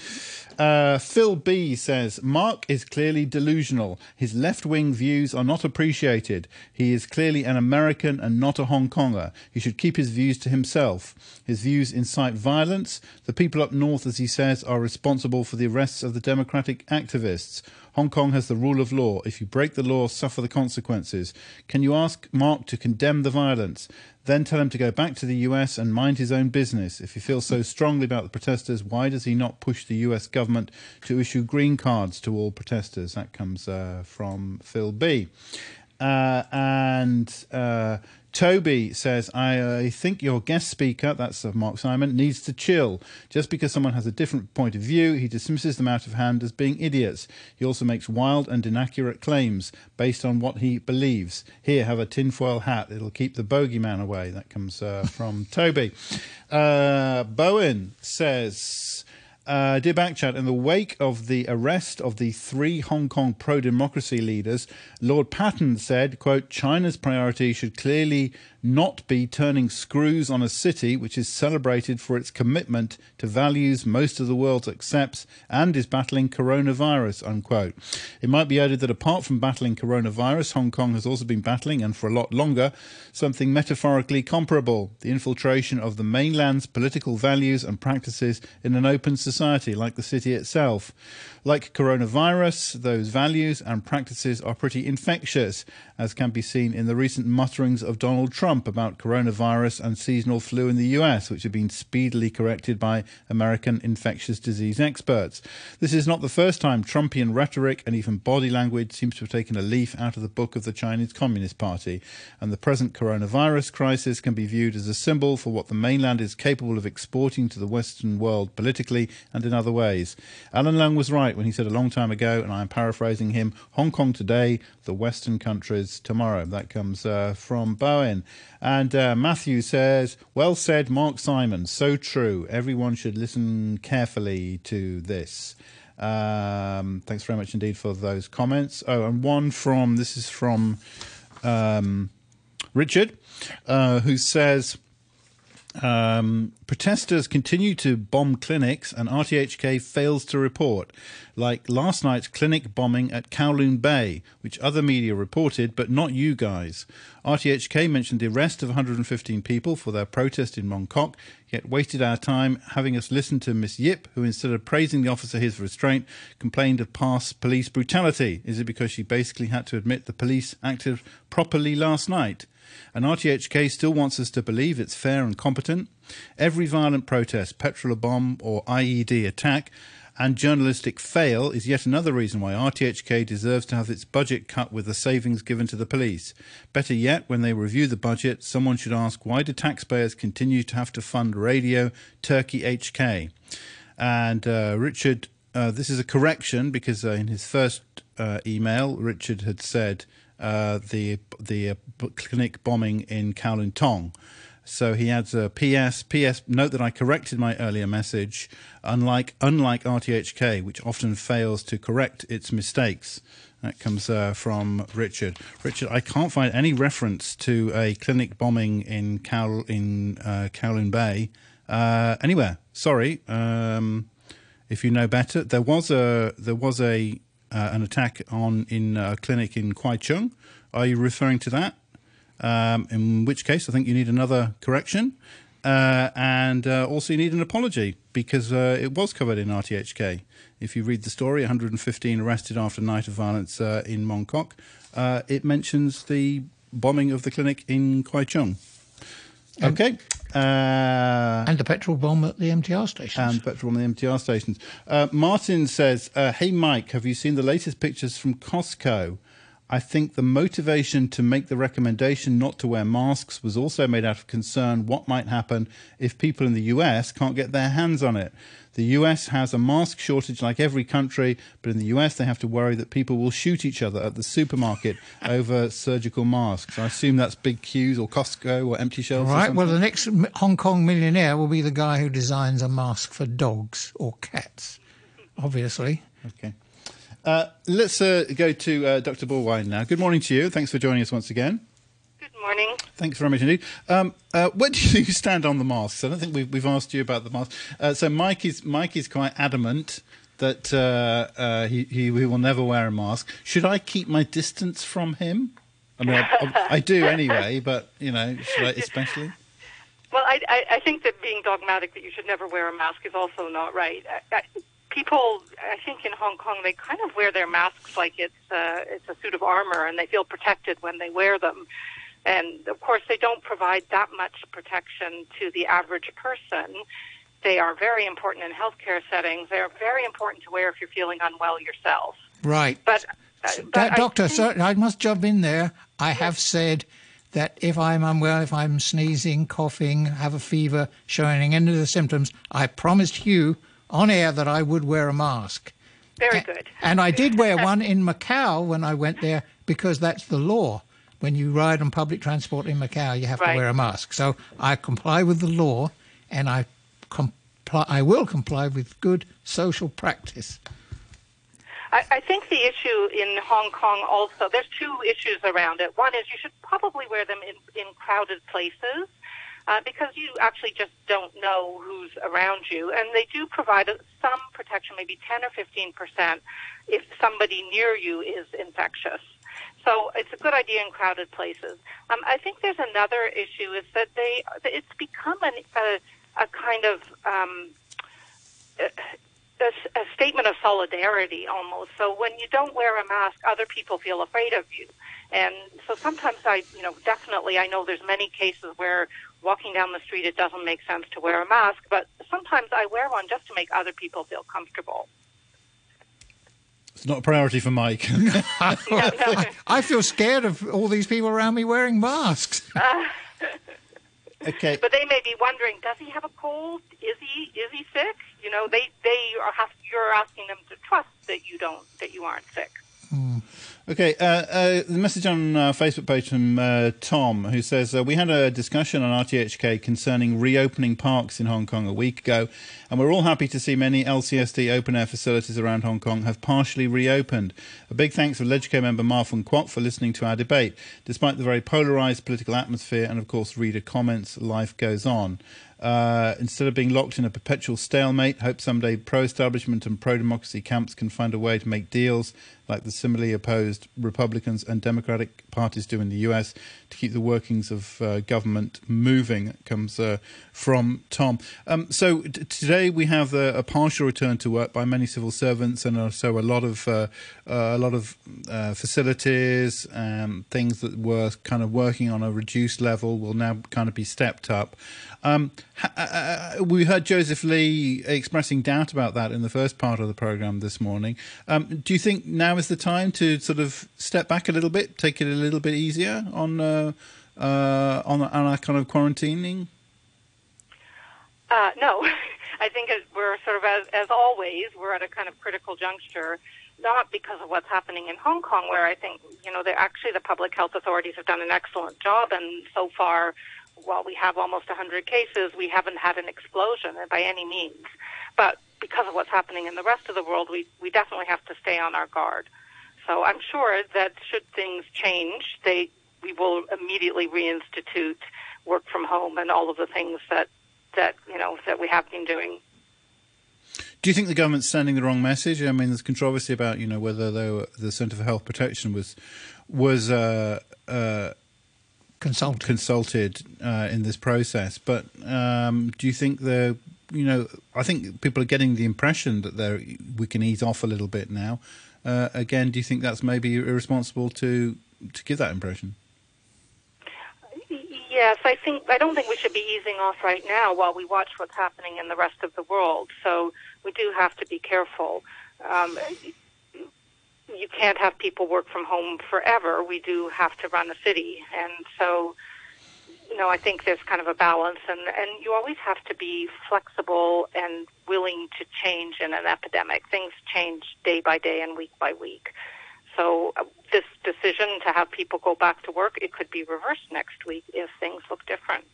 Uh, Phil B says Mark is clearly delusional. His left wing views are not appreciated. He is clearly an American and not a Hong Konger. He should keep his views to himself. His views incite violence. The people up north, as he says, are responsible for the arrests of the democratic activists. Hong Kong has the rule of law. If you break the law, suffer the consequences. Can you ask Mark to condemn the violence? Then tell him to go back to the US and mind his own business. If he feels so strongly about the protesters, why does he not push the US government to issue green cards to all protesters? That comes uh, from Phil B. Uh, and uh, Toby says, I, I think your guest speaker, that's Mark Simon, needs to chill. Just because someone has a different point of view, he dismisses them out of hand as being idiots. He also makes wild and inaccurate claims based on what he believes. Here, have a tinfoil hat. It'll keep the bogeyman away. That comes uh, from Toby. Uh, Bowen says, uh, dear Backchat, in the wake of the arrest of the three Hong Kong pro-democracy leaders, Lord Patten said, quote, China's priority should clearly not be turning screws on a city which is celebrated for its commitment to values most of the world accepts and is battling coronavirus, unquote. It might be added that apart from battling coronavirus, Hong Kong has also been battling, and for a lot longer, something metaphorically comparable the infiltration of the mainland's political values and practices in an open society like the city itself. Like coronavirus, those values and practices are pretty infectious, as can be seen in the recent mutterings of Donald Trump about coronavirus and seasonal flu in the US, which have been speedily corrected by American infectious disease experts. This is not the first time Trumpian rhetoric and even body language seems to have taken a leaf out of the book of the Chinese Communist Party, and the present coronavirus crisis can be viewed as a symbol for what the mainland is capable of exporting to the Western world politically and in other ways. Alan Leung was right right when he said a long time ago, and I'm paraphrasing him Hong Kong today, the Western countries tomorrow. That comes uh, from Bowen. And uh, Matthew says, Well said, Mark Simon. So true. Everyone should listen carefully to this. Um, thanks very much indeed for those comments. Oh, and one from this is from um, Richard, uh, who says, um, protesters continue to bomb clinics, and RTHK fails to report, like last night's clinic bombing at Kowloon Bay, which other media reported, but not you guys. RTHK mentioned the arrest of 115 people for their protest in Mongkok, yet wasted our time having us listen to Miss Yip, who instead of praising the officer his restraint, complained of past police brutality. Is it because she basically had to admit the police acted properly last night? And RTHK still wants us to believe it's fair and competent. Every violent protest, petrol bomb, or IED attack and journalistic fail is yet another reason why RTHK deserves to have its budget cut with the savings given to the police. Better yet, when they review the budget, someone should ask why do taxpayers continue to have to fund radio Turkey HK? And uh, Richard, uh, this is a correction because uh, in his first uh, email, Richard had said uh, the the uh, clinic bombing in Kowloon Tong. So he adds a PS. PS. Note that I corrected my earlier message. Unlike unlike RTHK, which often fails to correct its mistakes. That comes uh, from Richard. Richard, I can't find any reference to a clinic bombing in Kowl in uh, Kowloon Bay uh, anywhere. Sorry. Um, if you know better, there was a there was a uh, an attack on in a clinic in Kwai Chung. Are you referring to that? Um, in which case, I think you need another correction. Uh, and uh, also, you need an apology because uh, it was covered in RTHK. If you read the story, 115 arrested after a night of violence uh, in Mongkok, uh, it mentions the bombing of the clinic in Kwai Chung. Okay. Uh, and the petrol bomb at the MTR stations. And petrol bomb at the MTR stations. Uh, Martin says, uh, Hey, Mike, have you seen the latest pictures from Costco? I think the motivation to make the recommendation not to wear masks was also made out of concern what might happen if people in the US can't get their hands on it. The US has a mask shortage like every country, but in the US they have to worry that people will shoot each other at the supermarket over surgical masks. I assume that's Big Q's or Costco or empty shelves. Right. Well, the next Hong Kong millionaire will be the guy who designs a mask for dogs or cats, obviously. Okay. Uh, let's uh, go to uh, Dr. Borwein now. Good morning to you. Thanks for joining us once again. Good morning. Thanks very much indeed. Um, uh, where do you stand on the masks? I don't think we've, we've asked you about the masks. Uh, so Mike is Mike is quite adamant that uh, he, he, he will never wear a mask. Should I keep my distance from him? I mean, I, I do anyway, but you know, should I especially? Well, I, I, I think that being dogmatic that you should never wear a mask is also not right. I, people, I think in Hong Kong, they kind of wear their masks like it's uh, it's a suit of armor, and they feel protected when they wear them. And of course, they don't provide that much protection to the average person. They are very important in healthcare settings. They're very important to wear if you're feeling unwell yourself. Right. But, uh, but doctor, think... I must jump in there. I have said that if I'm unwell, if I'm sneezing, coughing, have a fever, showing any of the symptoms, I promised you on air that I would wear a mask. Very good. And I did wear one in Macau when I went there because that's the law. When you ride on public transport in Macau, you have right. to wear a mask. So I comply with the law, and I comply. I will comply with good social practice. I, I think the issue in Hong Kong also. There's two issues around it. One is you should probably wear them in, in crowded places uh, because you actually just don't know who's around you. And they do provide some protection, maybe 10 or 15 percent, if somebody near you is infectious. So it's a good idea in crowded places. Um, I think there's another issue is that they it's become an, a, a kind of um, a, a statement of solidarity almost. So when you don't wear a mask, other people feel afraid of you. And so sometimes I, you know, definitely I know there's many cases where walking down the street, it doesn't make sense to wear a mask, but sometimes I wear one just to make other people feel comfortable. It's not a priority for Mike. I, I, feel scared of all these people around me wearing masks. Uh, okay. But they may be wondering, does he have a cold? Is he is he sick? You know, they they are have, you're asking them to trust that you don't that you aren't sick. Mm. Okay, uh, uh, the message on our Facebook page from uh, Tom, who says uh, we had a discussion on RTHK concerning reopening parks in Hong Kong a week ago, and we're all happy to see many LCSD open air facilities around Hong Kong have partially reopened. A big thanks to LegCo member Ma Fung-kwok for listening to our debate. Despite the very polarised political atmosphere and, of course, reader comments, life goes on. Uh, instead of being locked in a perpetual stalemate, hope someday pro-establishment and pro-democracy camps can find a way to make deals like the similarly opposed Republicans and Democratic parties do in the US to keep the workings of uh, government moving. It comes uh, from Tom. Um, so t- today we have a, a, partial return to work by many civil servants, and also a lot of uh, uh a lot of uh, facilities, um, things that were kind of working on a reduced level will now kind of be stepped up. Um, uh, we heard Joseph Lee expressing doubt about that in the first part of the program this morning. Um, do you think now is the time to sort of step back a little bit, take it a little bit easier on uh, uh, on, on our kind of quarantining? Uh, no, I think we're sort of as, as always we're at a kind of critical juncture not because of what's happening in Hong Kong, where I think, you know, actually the public health authorities have done an excellent job. And so far, while we have almost 100 cases, we haven't had an explosion by any means. But because of what's happening in the rest of the world, we, we definitely have to stay on our guard. So I'm sure that should things change, they, we will immediately reinstitute work from home and all of the things that, that, you know, that we have been doing do you think the government's sending the wrong message? I mean, there's controversy about you know whether were, the Centre for Health Protection was was uh, uh, consulted consulted uh, in this process. But um, do you think the you know I think people are getting the impression that they we can ease off a little bit now. Uh, again, do you think that's maybe irresponsible to to give that impression? Yes, I think I don't think we should be easing off right now while we watch what's happening in the rest of the world. So we do have to be careful. Um, you can't have people work from home forever. We do have to run a city, and so you know I think there's kind of a balance, and and you always have to be flexible and willing to change in an epidemic. Things change day by day and week by week. So uh, this decision to have people go back to work, it could be reversed next week if things look different.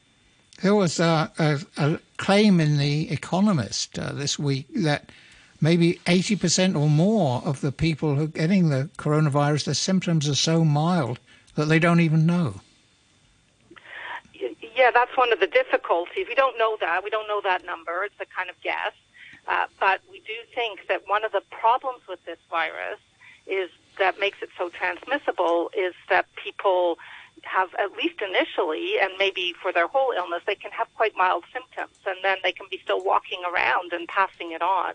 There was a, a, a claim in The Economist uh, this week that maybe 80% or more of the people who are getting the coronavirus, their symptoms are so mild that they don't even know. Yeah, that's one of the difficulties. We don't know that. We don't know that number. It's a kind of guess. Uh, but we do think that one of the problems with this virus is that makes it so transmissible is that people have, at least initially, and maybe for their whole illness, they can have quite mild symptoms, and then they can be still walking around and passing it on.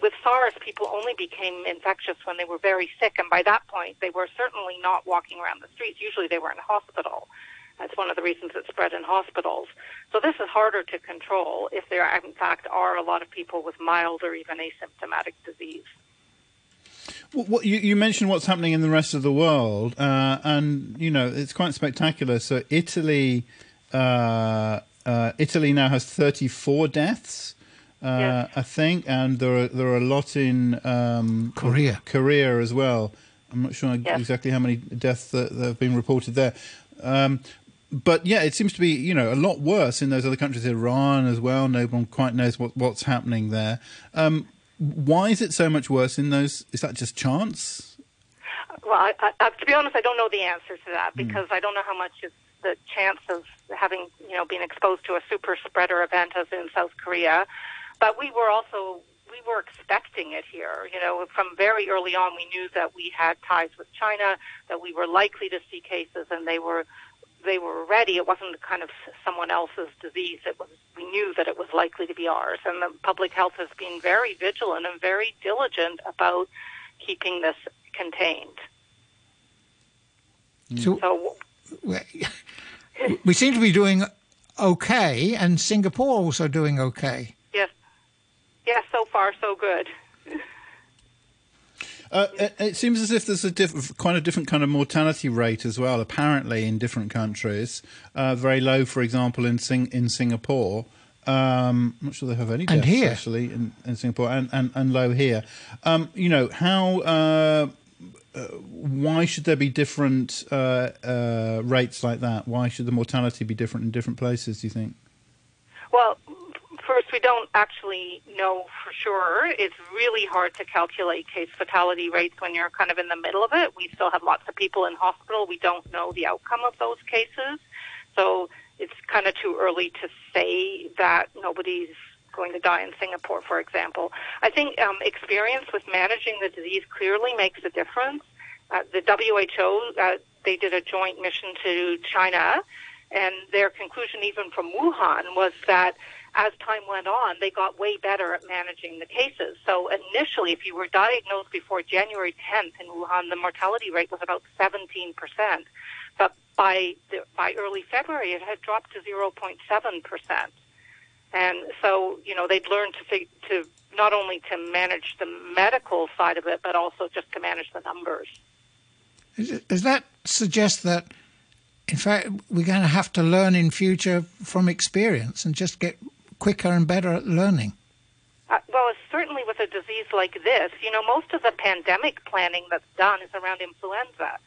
With SARS, people only became infectious when they were very sick, and by that point, they were certainly not walking around the streets. Usually, they were in hospital. That's one of the reasons it spread in hospitals. So this is harder to control if there, in fact, are a lot of people with mild or even asymptomatic disease. Well, you, you, mentioned what's happening in the rest of the world, uh, and you know it's quite spectacular. So Italy, uh, uh, Italy now has 34 deaths, uh, yes. I think, and there are there are a lot in um, Korea, Korea as well. I'm not sure yes. exactly how many deaths that, that have been reported there. Um, but yeah, it seems to be you know a lot worse in those other countries, Iran as well. No one quite knows what, what's happening there. Um, why is it so much worse in those? Is that just chance? Well, I, I, to be honest, I don't know the answer to that hmm. because mm. I don't know how much is the chance of having, you know, being exposed to a super spreader event as in South Korea. But we were also we were expecting it here. You know, from very early on, we knew that we had ties with China, that we were likely to see cases, and they were they were ready. It wasn't kind of someone else's disease. It was we knew that it was likely to be ours, and the public health has been very vigilant and very diligent about keeping this contained. Mm. So, so we seem to be doing okay, and Singapore also doing okay. Yes, yes. So far, so good. Uh, it, it, seems as if there's a diff- quite a different kind of mortality rate as well. Apparently, in different countries, uh, very low. For example, in Sing- in Singapore, um, I'm not sure they have any deaths and here. actually in, in Singapore, and, and, and low here. Um, you know how. Uh, uh why should there be different uh, uh, rates like that? Why should the mortality be different in different places? Do you think? Well, First, we don't actually know for sure. It's really hard to calculate case fatality rates when you're kind of in the middle of it. We still have lots of people in hospital. We don't know the outcome of those cases. So it's kind of too early to say that nobody's going to die in Singapore, for example. I think um, experience with managing the disease clearly makes a difference. Uh, the WHO, uh, they did a joint mission to China, and their conclusion, even from Wuhan, was that as time went on, they got way better at managing the cases. So initially, if you were diagnosed before January 10th in Wuhan, the mortality rate was about 17%. But by the, by early February, it had dropped to 0.7%. And so, you know, they'd learned to to not only to manage the medical side of it, but also just to manage the numbers. Does that suggest that, in fact, we're going to have to learn in future from experience and just get quicker and better at learning? Uh, well, certainly with a disease like this, you know, most of the pandemic planning that's done is around influenza.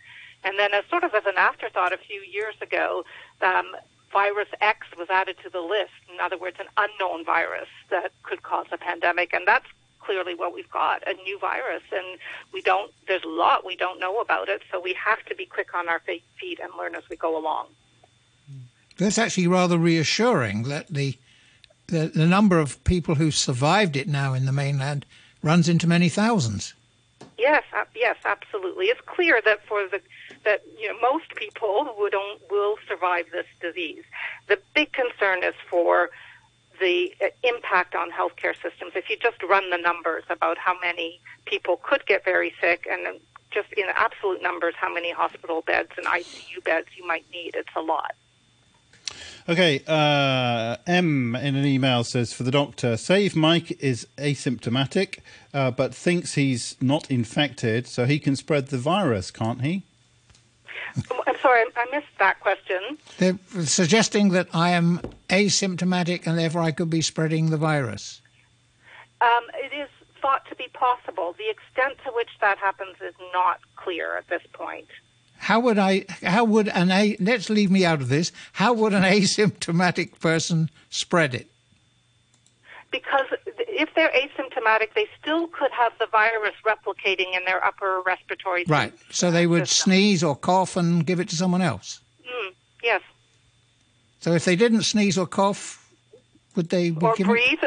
And then, as sort of as an afterthought, a few years ago, um, virus X was added to the list. In other words, an unknown virus that could cause a pandemic, and that's clearly what we've got a new virus and we don't there's a lot we don't know about it so we have to be quick on our feet and learn as we go along that's actually rather reassuring that the the, the number of people who survived it now in the mainland runs into many thousands yes uh, yes absolutely it's clear that for the that you know most people would will survive this disease the big concern is for the uh, impact on healthcare systems. If you just run the numbers about how many people could get very sick and just in absolute numbers how many hospital beds and ICU beds you might need, it's a lot. Okay, uh, M in an email says for the doctor, say if Mike is asymptomatic uh, but thinks he's not infected, so he can spread the virus, can't he? I'm sorry, I missed that question. They're suggesting that I am asymptomatic and therefore I could be spreading the virus. Um, it is thought to be possible. The extent to which that happens is not clear at this point. How would I? How would an a? Let's leave me out of this. How would an asymptomatic person spread it? Because if they're asymptomatic, they still could have the virus replicating in their upper respiratory Right. So they would system. sneeze or cough and give it to someone else. Mm, yes. So if they didn't sneeze or cough, would they or breathe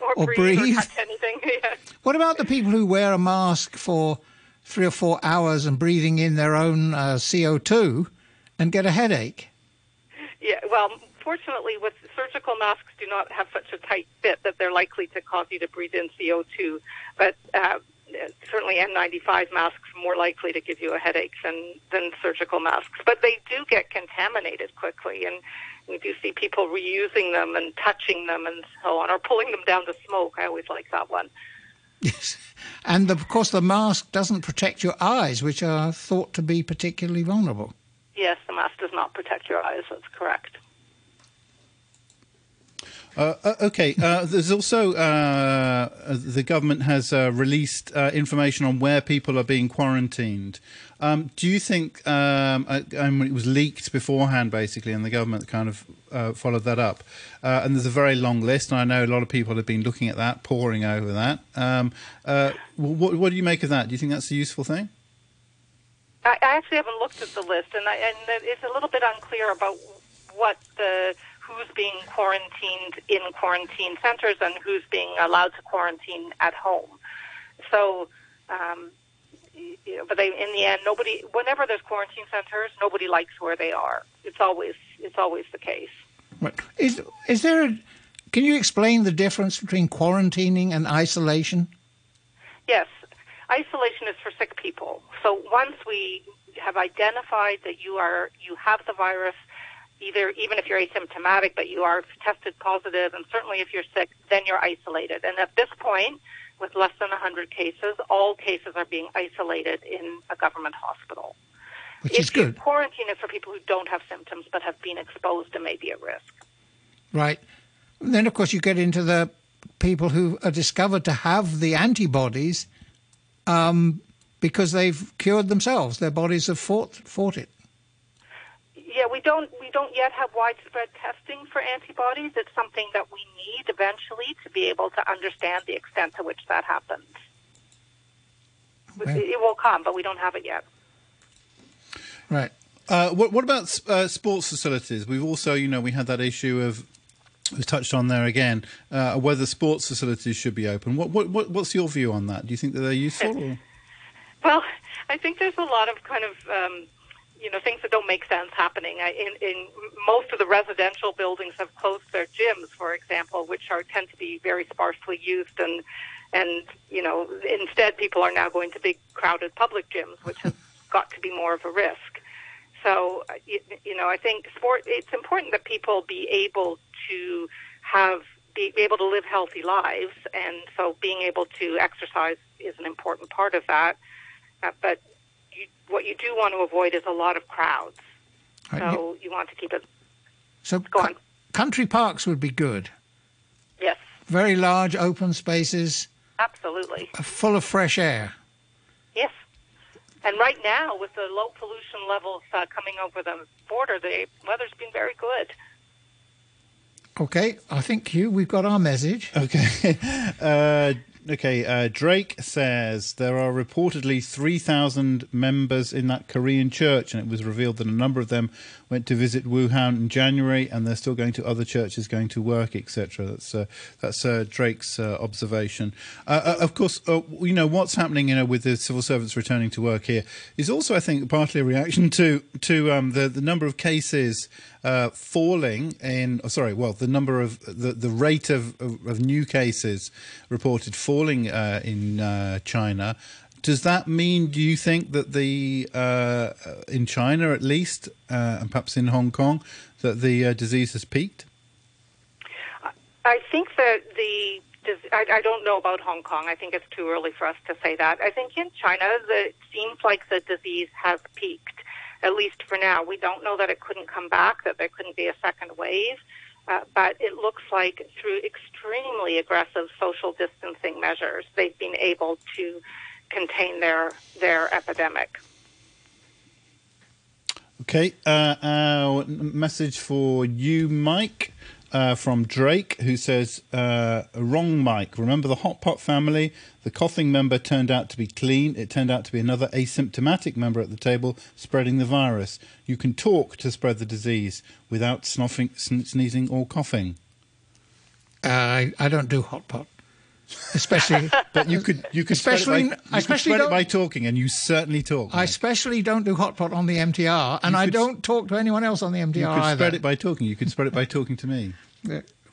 or, or, breathe, breathe. Or anything? yeah. What about the people who wear a mask for three or four hours and breathing in their own uh, CO2 and get a headache? Yeah. Well, fortunately, with surgical masks, do not have such a tight fit that they're likely to cause you to breathe in CO2. But uh, certainly, N95 masks are more likely to give you a headache than than surgical masks. But they do get contaminated quickly, and we do see people reusing them and touching them and so on, or pulling them down to smoke. I always like that one. Yes, and of course the mask doesn't protect your eyes, which are thought to be particularly vulnerable. Yes, the mask does not protect your eyes. That's correct. Uh, uh, okay, uh, there's also uh, the government has uh, released uh, information on where people are being quarantined. Um, do you think um, it was leaked beforehand, basically, and the government kind of followed that up? and there's a very long list, and I know a lot of people have been looking at that, poring over that. Um, what, what, do you make of that? Do you think that's a useful thing? I, I actually haven't looked at the list, and, I, and it's a little bit unclear about what the who's being quarantined in quarantine centers and who's being allowed to quarantine at home. So, um, you know, but they, in the end, nobody. Whenever there's quarantine centers, nobody likes where they are. It's always it's always the case. Is is there? A, can you explain the difference between quarantining and isolation? Yes, isolation is for sick people. So once we have identified that you are you have the virus either even if you're asymptomatic, but you are tested positive, and certainly if you're sick, then you're isolated. And at this point, with less than 100 cases, all cases are being isolated in a government hospital. Which if is good. Quarantine is for people who don't have symptoms but have been exposed and may be at risk. Right. And then, of course, you get into the people who are discovered to have the antibodies um, because they've cured themselves. Their bodies have fought, fought it. Yeah, we don't we don't yet have widespread testing for antibodies. It's something that we need eventually to be able to understand the extent to which that happens. Right. It will come, but we don't have it yet. Right. Uh, what, what, about uh, sports facilities? We've also, you know, we had that issue of was touched on there again uh, whether sports facilities should be open. What, what, what's your view on that? Do you think that they're useful? Or? Well, I think there's a lot of kind of um, you know things that don't make sense happening. In, in most of the residential buildings have closed their gyms, for example, which are tend to be very sparsely used, and and you know instead people are now going to big crowded public gyms, which has got to be more of a risk. So you, you know I think sport. It's important that people be able to have be able to live healthy lives, and so being able to exercise is an important part of that. Uh, but you, what you do want to avoid is a lot of crowds. Right, So you want to keep it. So Go on. country parks would be good. Yes, Very large open spaces, absolutely. full of fresh air. Yes. And right now, with the low pollution levels uh, coming over the border, the weather's been very good. Okay, I think you. We've got our message. Okay. Uh, okay. Uh, Drake says there are reportedly 3,000 members in that Korean church, and it was revealed that a number of them went to visit Wuhan in January, and they're still going to other churches, going to work, etc. That's uh, that's uh, Drake's uh, observation. Uh, uh, of course, you know what's happening, you know, with the civil servants returning to work here is also, I think, partly a reaction to to um, the the number of cases falling in. Oh, sorry, well, the number of the the rate of of, of new cases reported falling in China. Does that mean? Do you think that the uh, in China at least, uh, and perhaps in Hong Kong, that the uh, disease has peaked? I think that the I, I don't know about Hong Kong. I think it's too early for us to say that. I think in China, the, it seems like the disease has peaked, at least for now. We don't know that it couldn't come back, that there couldn't be a second wave, uh, but it looks like through extremely aggressive social distancing measures, they've been able to contain their their epidemic. Okay, uh, our message for you, Mike, uh, from Drake, who says, uh, "Wrong, Mike. Remember the hot pot family? The coughing member turned out to be clean. It turned out to be another asymptomatic member at the table spreading the virus. You can talk to spread the disease without snuffing, sneezing, or coughing." Uh, I, I don't do hot pot, especially. But you could, you could Especially- spread it by, you especially spread it by talking, and you certainly talk. I especially don't do hot pot on the MTR, and You I could- don't talk to anyone else on the MTR you could either. spread it by talking. You could spread it by talking to me.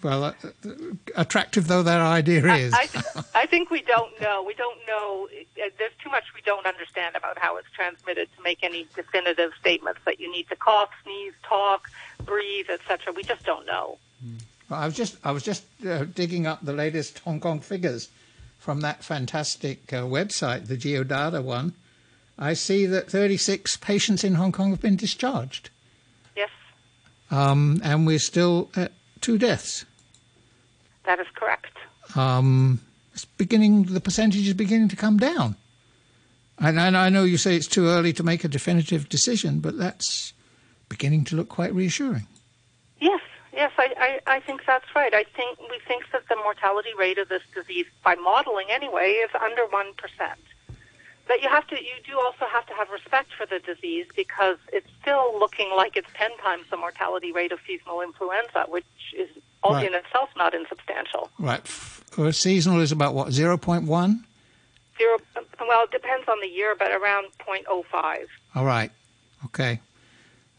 Well, uh, uh, attractive though that idea is. I, I think we don't know. We don't know. uh, There's too much we don't understand about how it's transmitted to make any definitive statements that you need to cough, sneeze, talk, breathe, etc. We just don't know. Well, I was just I was just uh, digging up the latest Hong Kong figures from that fantastic uh, website, the Geodata one. I see that 36 patients in Hong Kong have been discharged, Yes, um, and we're still at two deaths. that is correct. Um, it's beginning. The percentage is beginning to come down. And, and I know you say it's too early to make a definitive decision, but that's beginning to look quite reassuring. Yes, yes, I, I, I think that's right. I think we think that the mortality rate of this disease, by modeling anyway, is under one percent. But you have to, you do also have to have respect for the disease because it's still looking like it's ten times the mortality rate of seasonal influenza, which is all Right. in itself not insubstantial. Right. F- uh, seasonal is about what, 0.1? Zero, well, it depends on the year, but around 0.05. All right. Okay.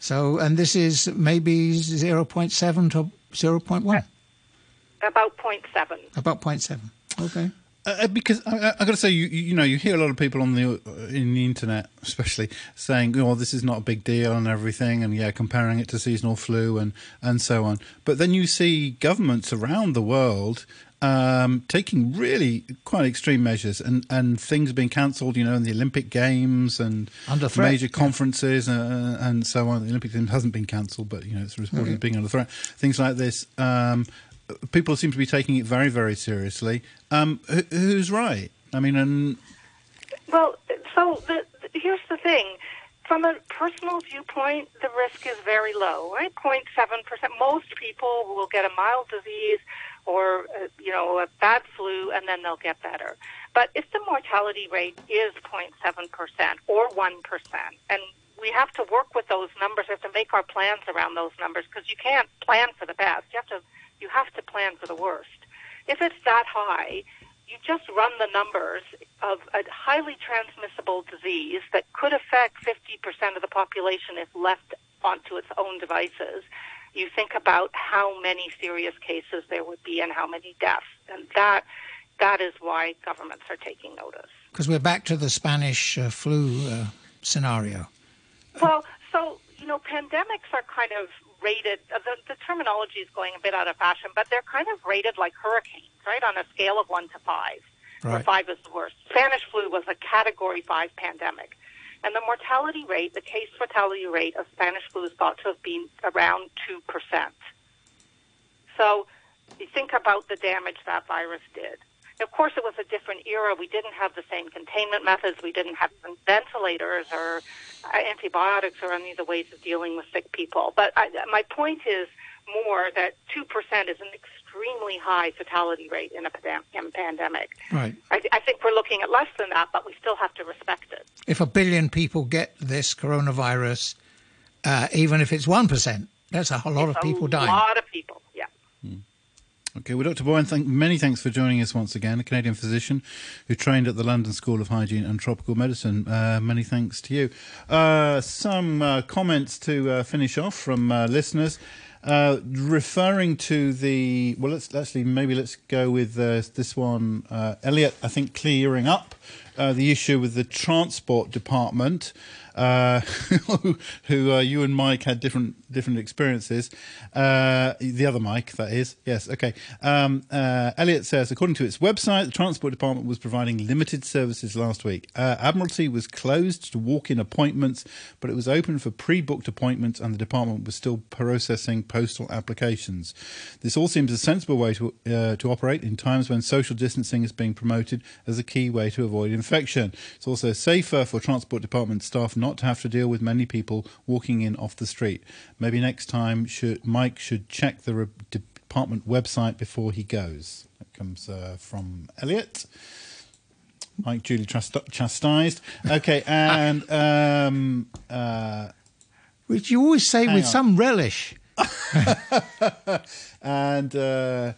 So, and this is maybe 0.7 to 0.1? About 0.7. About 0.7. Okay. Uh, because I, I, I got to say, you, you you know, you hear a lot of people on the uh, in the internet, especially saying, "Oh, this is not a big deal" and everything, and yeah, comparing it to seasonal flu and and so on. But then you see governments around the world um, taking really quite extreme measures and and things being cancelled. You know, in the Olympic Games and Under threat, major yeah. conferences uh, and so on. The Olympic Games hasn't been cancelled, but you know, it's reported Mhm. as being under threat. Things like this. Um, people seem to be taking it very, very seriously. Um, who, who's right? I mean, and Well, so the, the, here's the thing. From a personal viewpoint, the risk is very low, right? 0.7%. Most people will get a mild disease or, uh, you know, a bad flu, and then they'll get better. But if the mortality rate is 0.7% or 1%, and we have to work with those numbers, we have to make our plans around those numbers because you can't plan for the best. You have to, you have to plan for the worst. If it's that high, you just run the numbers of a highly transmissible disease that could affect 50% of the population if left onto its own devices. You think about how many serious cases there would be and how many deaths. And that, that is why governments are taking notice. Because we're back to the Spanish uh, flu uh, scenario. Well, so, you know, pandemics are kind of rated. Uh, the, the terminology is going a bit out of fashion, but they're kind of rated like hurricanes, right, on a scale of one to five, where five is the worst. Spanish flu was a Category Five pandemic, and the mortality rate, the case fatality rate of Spanish flu is thought to have been around two percent. So, you think about the damage that virus did. Of course, it was a different era. We didn't have the same containment methods. We didn't have ventilators or uh, antibiotics or any of the ways of dealing with sick people. But I, my point is more that 2% is an extremely high fatality rate in a pandem- pandemic. Right. I, I think we're looking at less than that, but we still have to respect it. If a billion people get this coronavirus, uh, even if it's 1%, that's a whole lot of people a dying. A lot of people, yeah. Okay, well, Dr. Borwein, thank, many thanks for joining us once again, a Canadian physician who trained at the London School of Hygiene and Tropical Medicine. Uh, many thanks to you. Uh, some uh, comments to uh, finish off from uh, listeners. Uh, referring to the well, let's actually maybe let's go with uh, this one. Uh, Elliot, I think clearing up uh, the issue with the transport department, uh, who uh, you and Mike had different different experiences. Uh, the other Mike, that is. Yes, okay. Um, uh, Elliot says, according to its website, the transport department was providing limited services last week. Uh, Admiralty was closed to walk-in appointments, but it was open for pre-booked appointments, and the department was still processing postal applications. This all seems a sensible way to uh, to operate in times when social distancing is being promoted as a key way to avoid infection. It's also safer for transport department staff not to have to deal with many people walking in off the street. Maybe next time should Mike should check the re- department website before he goes. That comes uh, from Elliot. Mike duly trust- chastised. Okay, and um, uh, Which you always say with on. some relish. and uh,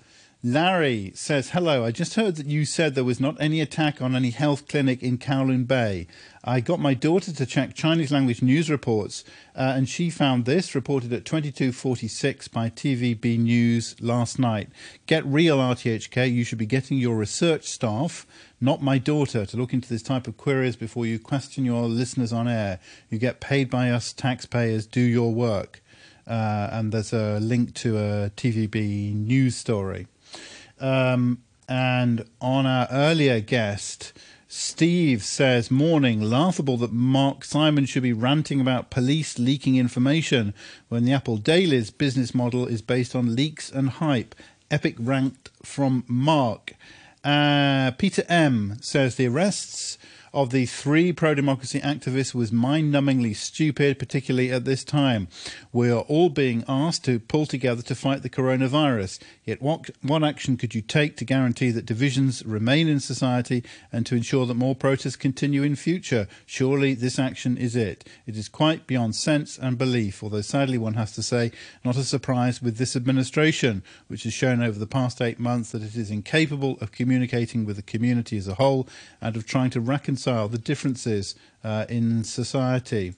Larry says, Hello, I just heard that you said there was not any attack on any health clinic in Kowloon Bay. I got my daughter to check Chinese language news reports, uh, and she found this reported at 2246 by TVB News last night. Get real, RTHK. You should be getting your research staff, not my daughter, to look into this type of queries before you question your listeners on air. You get paid by us taxpayers. Do your work. Uh, and there's a link to a TVB news story. Um, and on our earlier guest, Steve says, Morning, laughable that Mark Simon should be ranting about police leaking information when the Apple Daily's business model is based on leaks and hype. Epic ranked from Mark. Uh, Peter M says the arrests of the three pro democracy activists was mind numbingly stupid, particularly at this time. We are all being asked to pull together to fight the coronavirus. Yet, what, what action could you take to guarantee that divisions remain in society and to ensure that more protests continue in future? Surely this action is it. It is quite beyond sense and belief, although sadly one has to say, not a surprise with this administration, which has shown over the past eight months that it is incapable of communicating with the community as a whole and of trying to reconcile the differences uh, in society.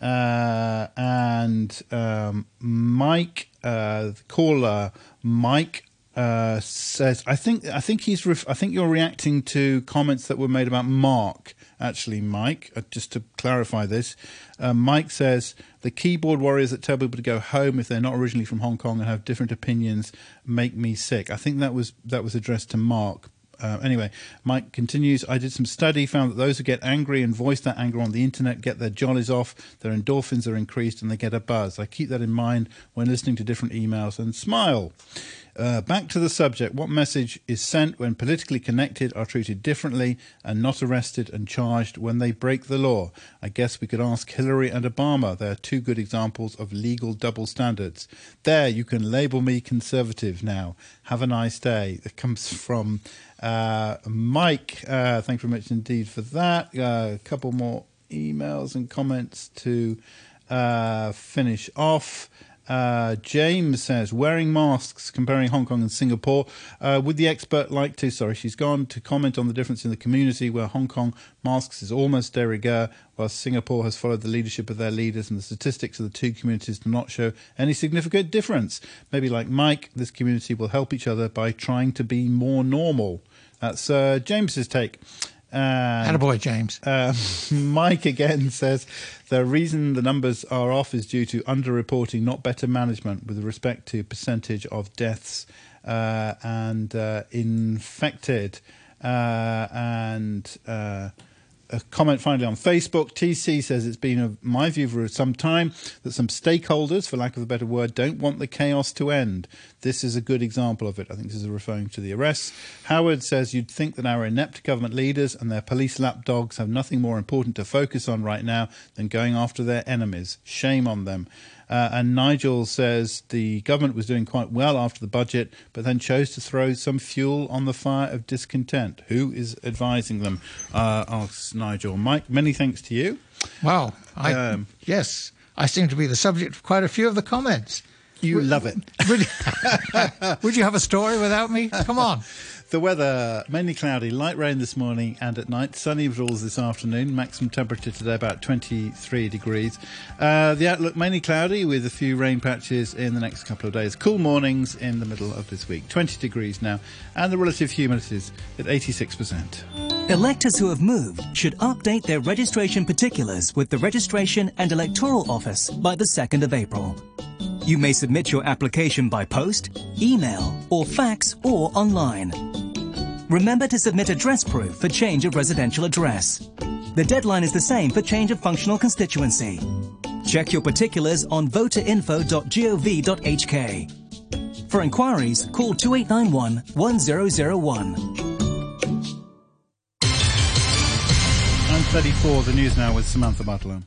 Uh, and um, Mike, uh, caller, Mike. Uh, says I think I think he's ref- I think you're reacting to comments that were made about Mark actually Mike uh, just to clarify this uh, Mike says the keyboard warriors that tell people to go home if they're not originally from Hong Kong and have different opinions make me sick I think that was that was addressed to Mark uh, anyway, Mike continues. I did some study, found that those who get angry and voice that anger on the internet get their jollies off, their endorphins are increased, and they get a buzz. I keep that in mind when listening to different emails and smile. Uh, back to the subject. What message is sent when politically connected are treated differently and not arrested and charged when they break the law? I guess we could ask Hillary and Obama. They are two good examples of legal double standards. There, you can label me conservative now. Have a nice day. It comes from uh, Mike. Uh, thank you very much indeed for that. Uh, a couple more emails and comments to uh, finish off. Uh, James says wearing masks, comparing Hong Kong and Singapore. Uh, would the expert like to? Sorry, she's gone to comment on the difference in the community where Hong Kong masks is almost de rigueur, while Singapore has followed the leadership of their leaders, and the statistics of the two communities do not show any significant difference. Maybe like Mike, this community will help each other by trying to be more normal. That's uh, James's take. And, Attaboy, James. Uh, Mike again says the reason the numbers are off is due to underreporting, not better management, with respect to percentage of deaths uh, and uh, infected. Uh, and uh, a comment finally on Facebook. TC says it's been a, my view for some time that some stakeholders, for lack of a better word, don't want the chaos to end. This is a good example of it. I think this is referring to the arrests. Howard says you'd think that our inept government leaders and their police lapdogs have nothing more important to focus on right now than going after their enemies. Shame on them. Uh, and Nigel says the government was doing quite well after the budget, but then chose to throw some fuel on the fire of discontent. Who is advising them? Uh, asks Nigel. Mike, many thanks to you. Wow. I, Um, yes, I seem to be the subject of quite a few of the comments. You love it. Would you, would you have a story without me? Come on. The weather mainly cloudy, light rain this morning and at night. Sunny rules this afternoon. Maximum temperature today about 23 degrees. Uh, the outlook mainly cloudy with a few rain patches in the next couple of days. Cool mornings in the middle of this week. 20 degrees now, and the relative humidity is at 86%. Electors who have moved should update their registration particulars with the Registration and Electoral Office by the 2nd of April. You may submit your application by post, email, or fax or online. Remember to submit address proof for change of residential address. The deadline is the same for change of functional constituency. Check your particulars on voterinfo.gov.hk. For inquiries, call 2891 1001. 34, the news now with Samantha Butler.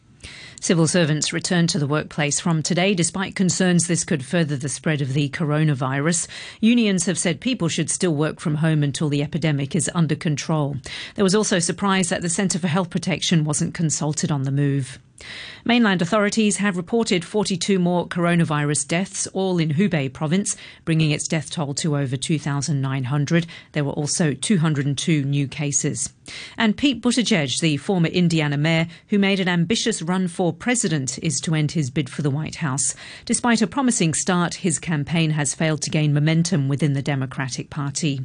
Civil servants return to the workplace from today despite concerns this could further the spread of the coronavirus. Unions have said people should still work from home until the epidemic is under control. There was also surprise that the Centre for Health Protection wasn't consulted on the move. Mainland authorities have reported 42 more coronavirus deaths, all in Hubei province, bringing its death toll to over 2,900. There were also 202 new cases. And Pete Buttigieg, the former Indiana mayor who made an ambitious run for president, is to end his bid for the White House. Despite a promising start, his campaign has failed to gain momentum within the Democratic Party.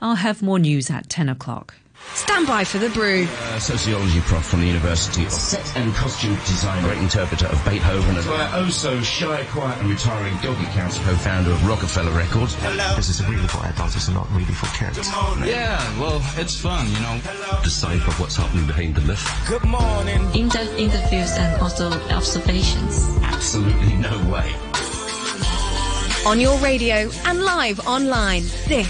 I'll have more news at 10 o'clock. Stand by for the brew. Uh, sociology prof from the University of Set and Costume Design, great interpreter of Beethoven, and uh, oh so shy, quiet, and retiring doggy counts, co-founder of Rockefeller Records. Hello. This is really for adults, it's not really for kids. Yeah, well, it's fun, you know. Decipher what's happening behind the myth. Good morning. In-depth interviews and also observations. Absolutely no way. On your radio and live online. This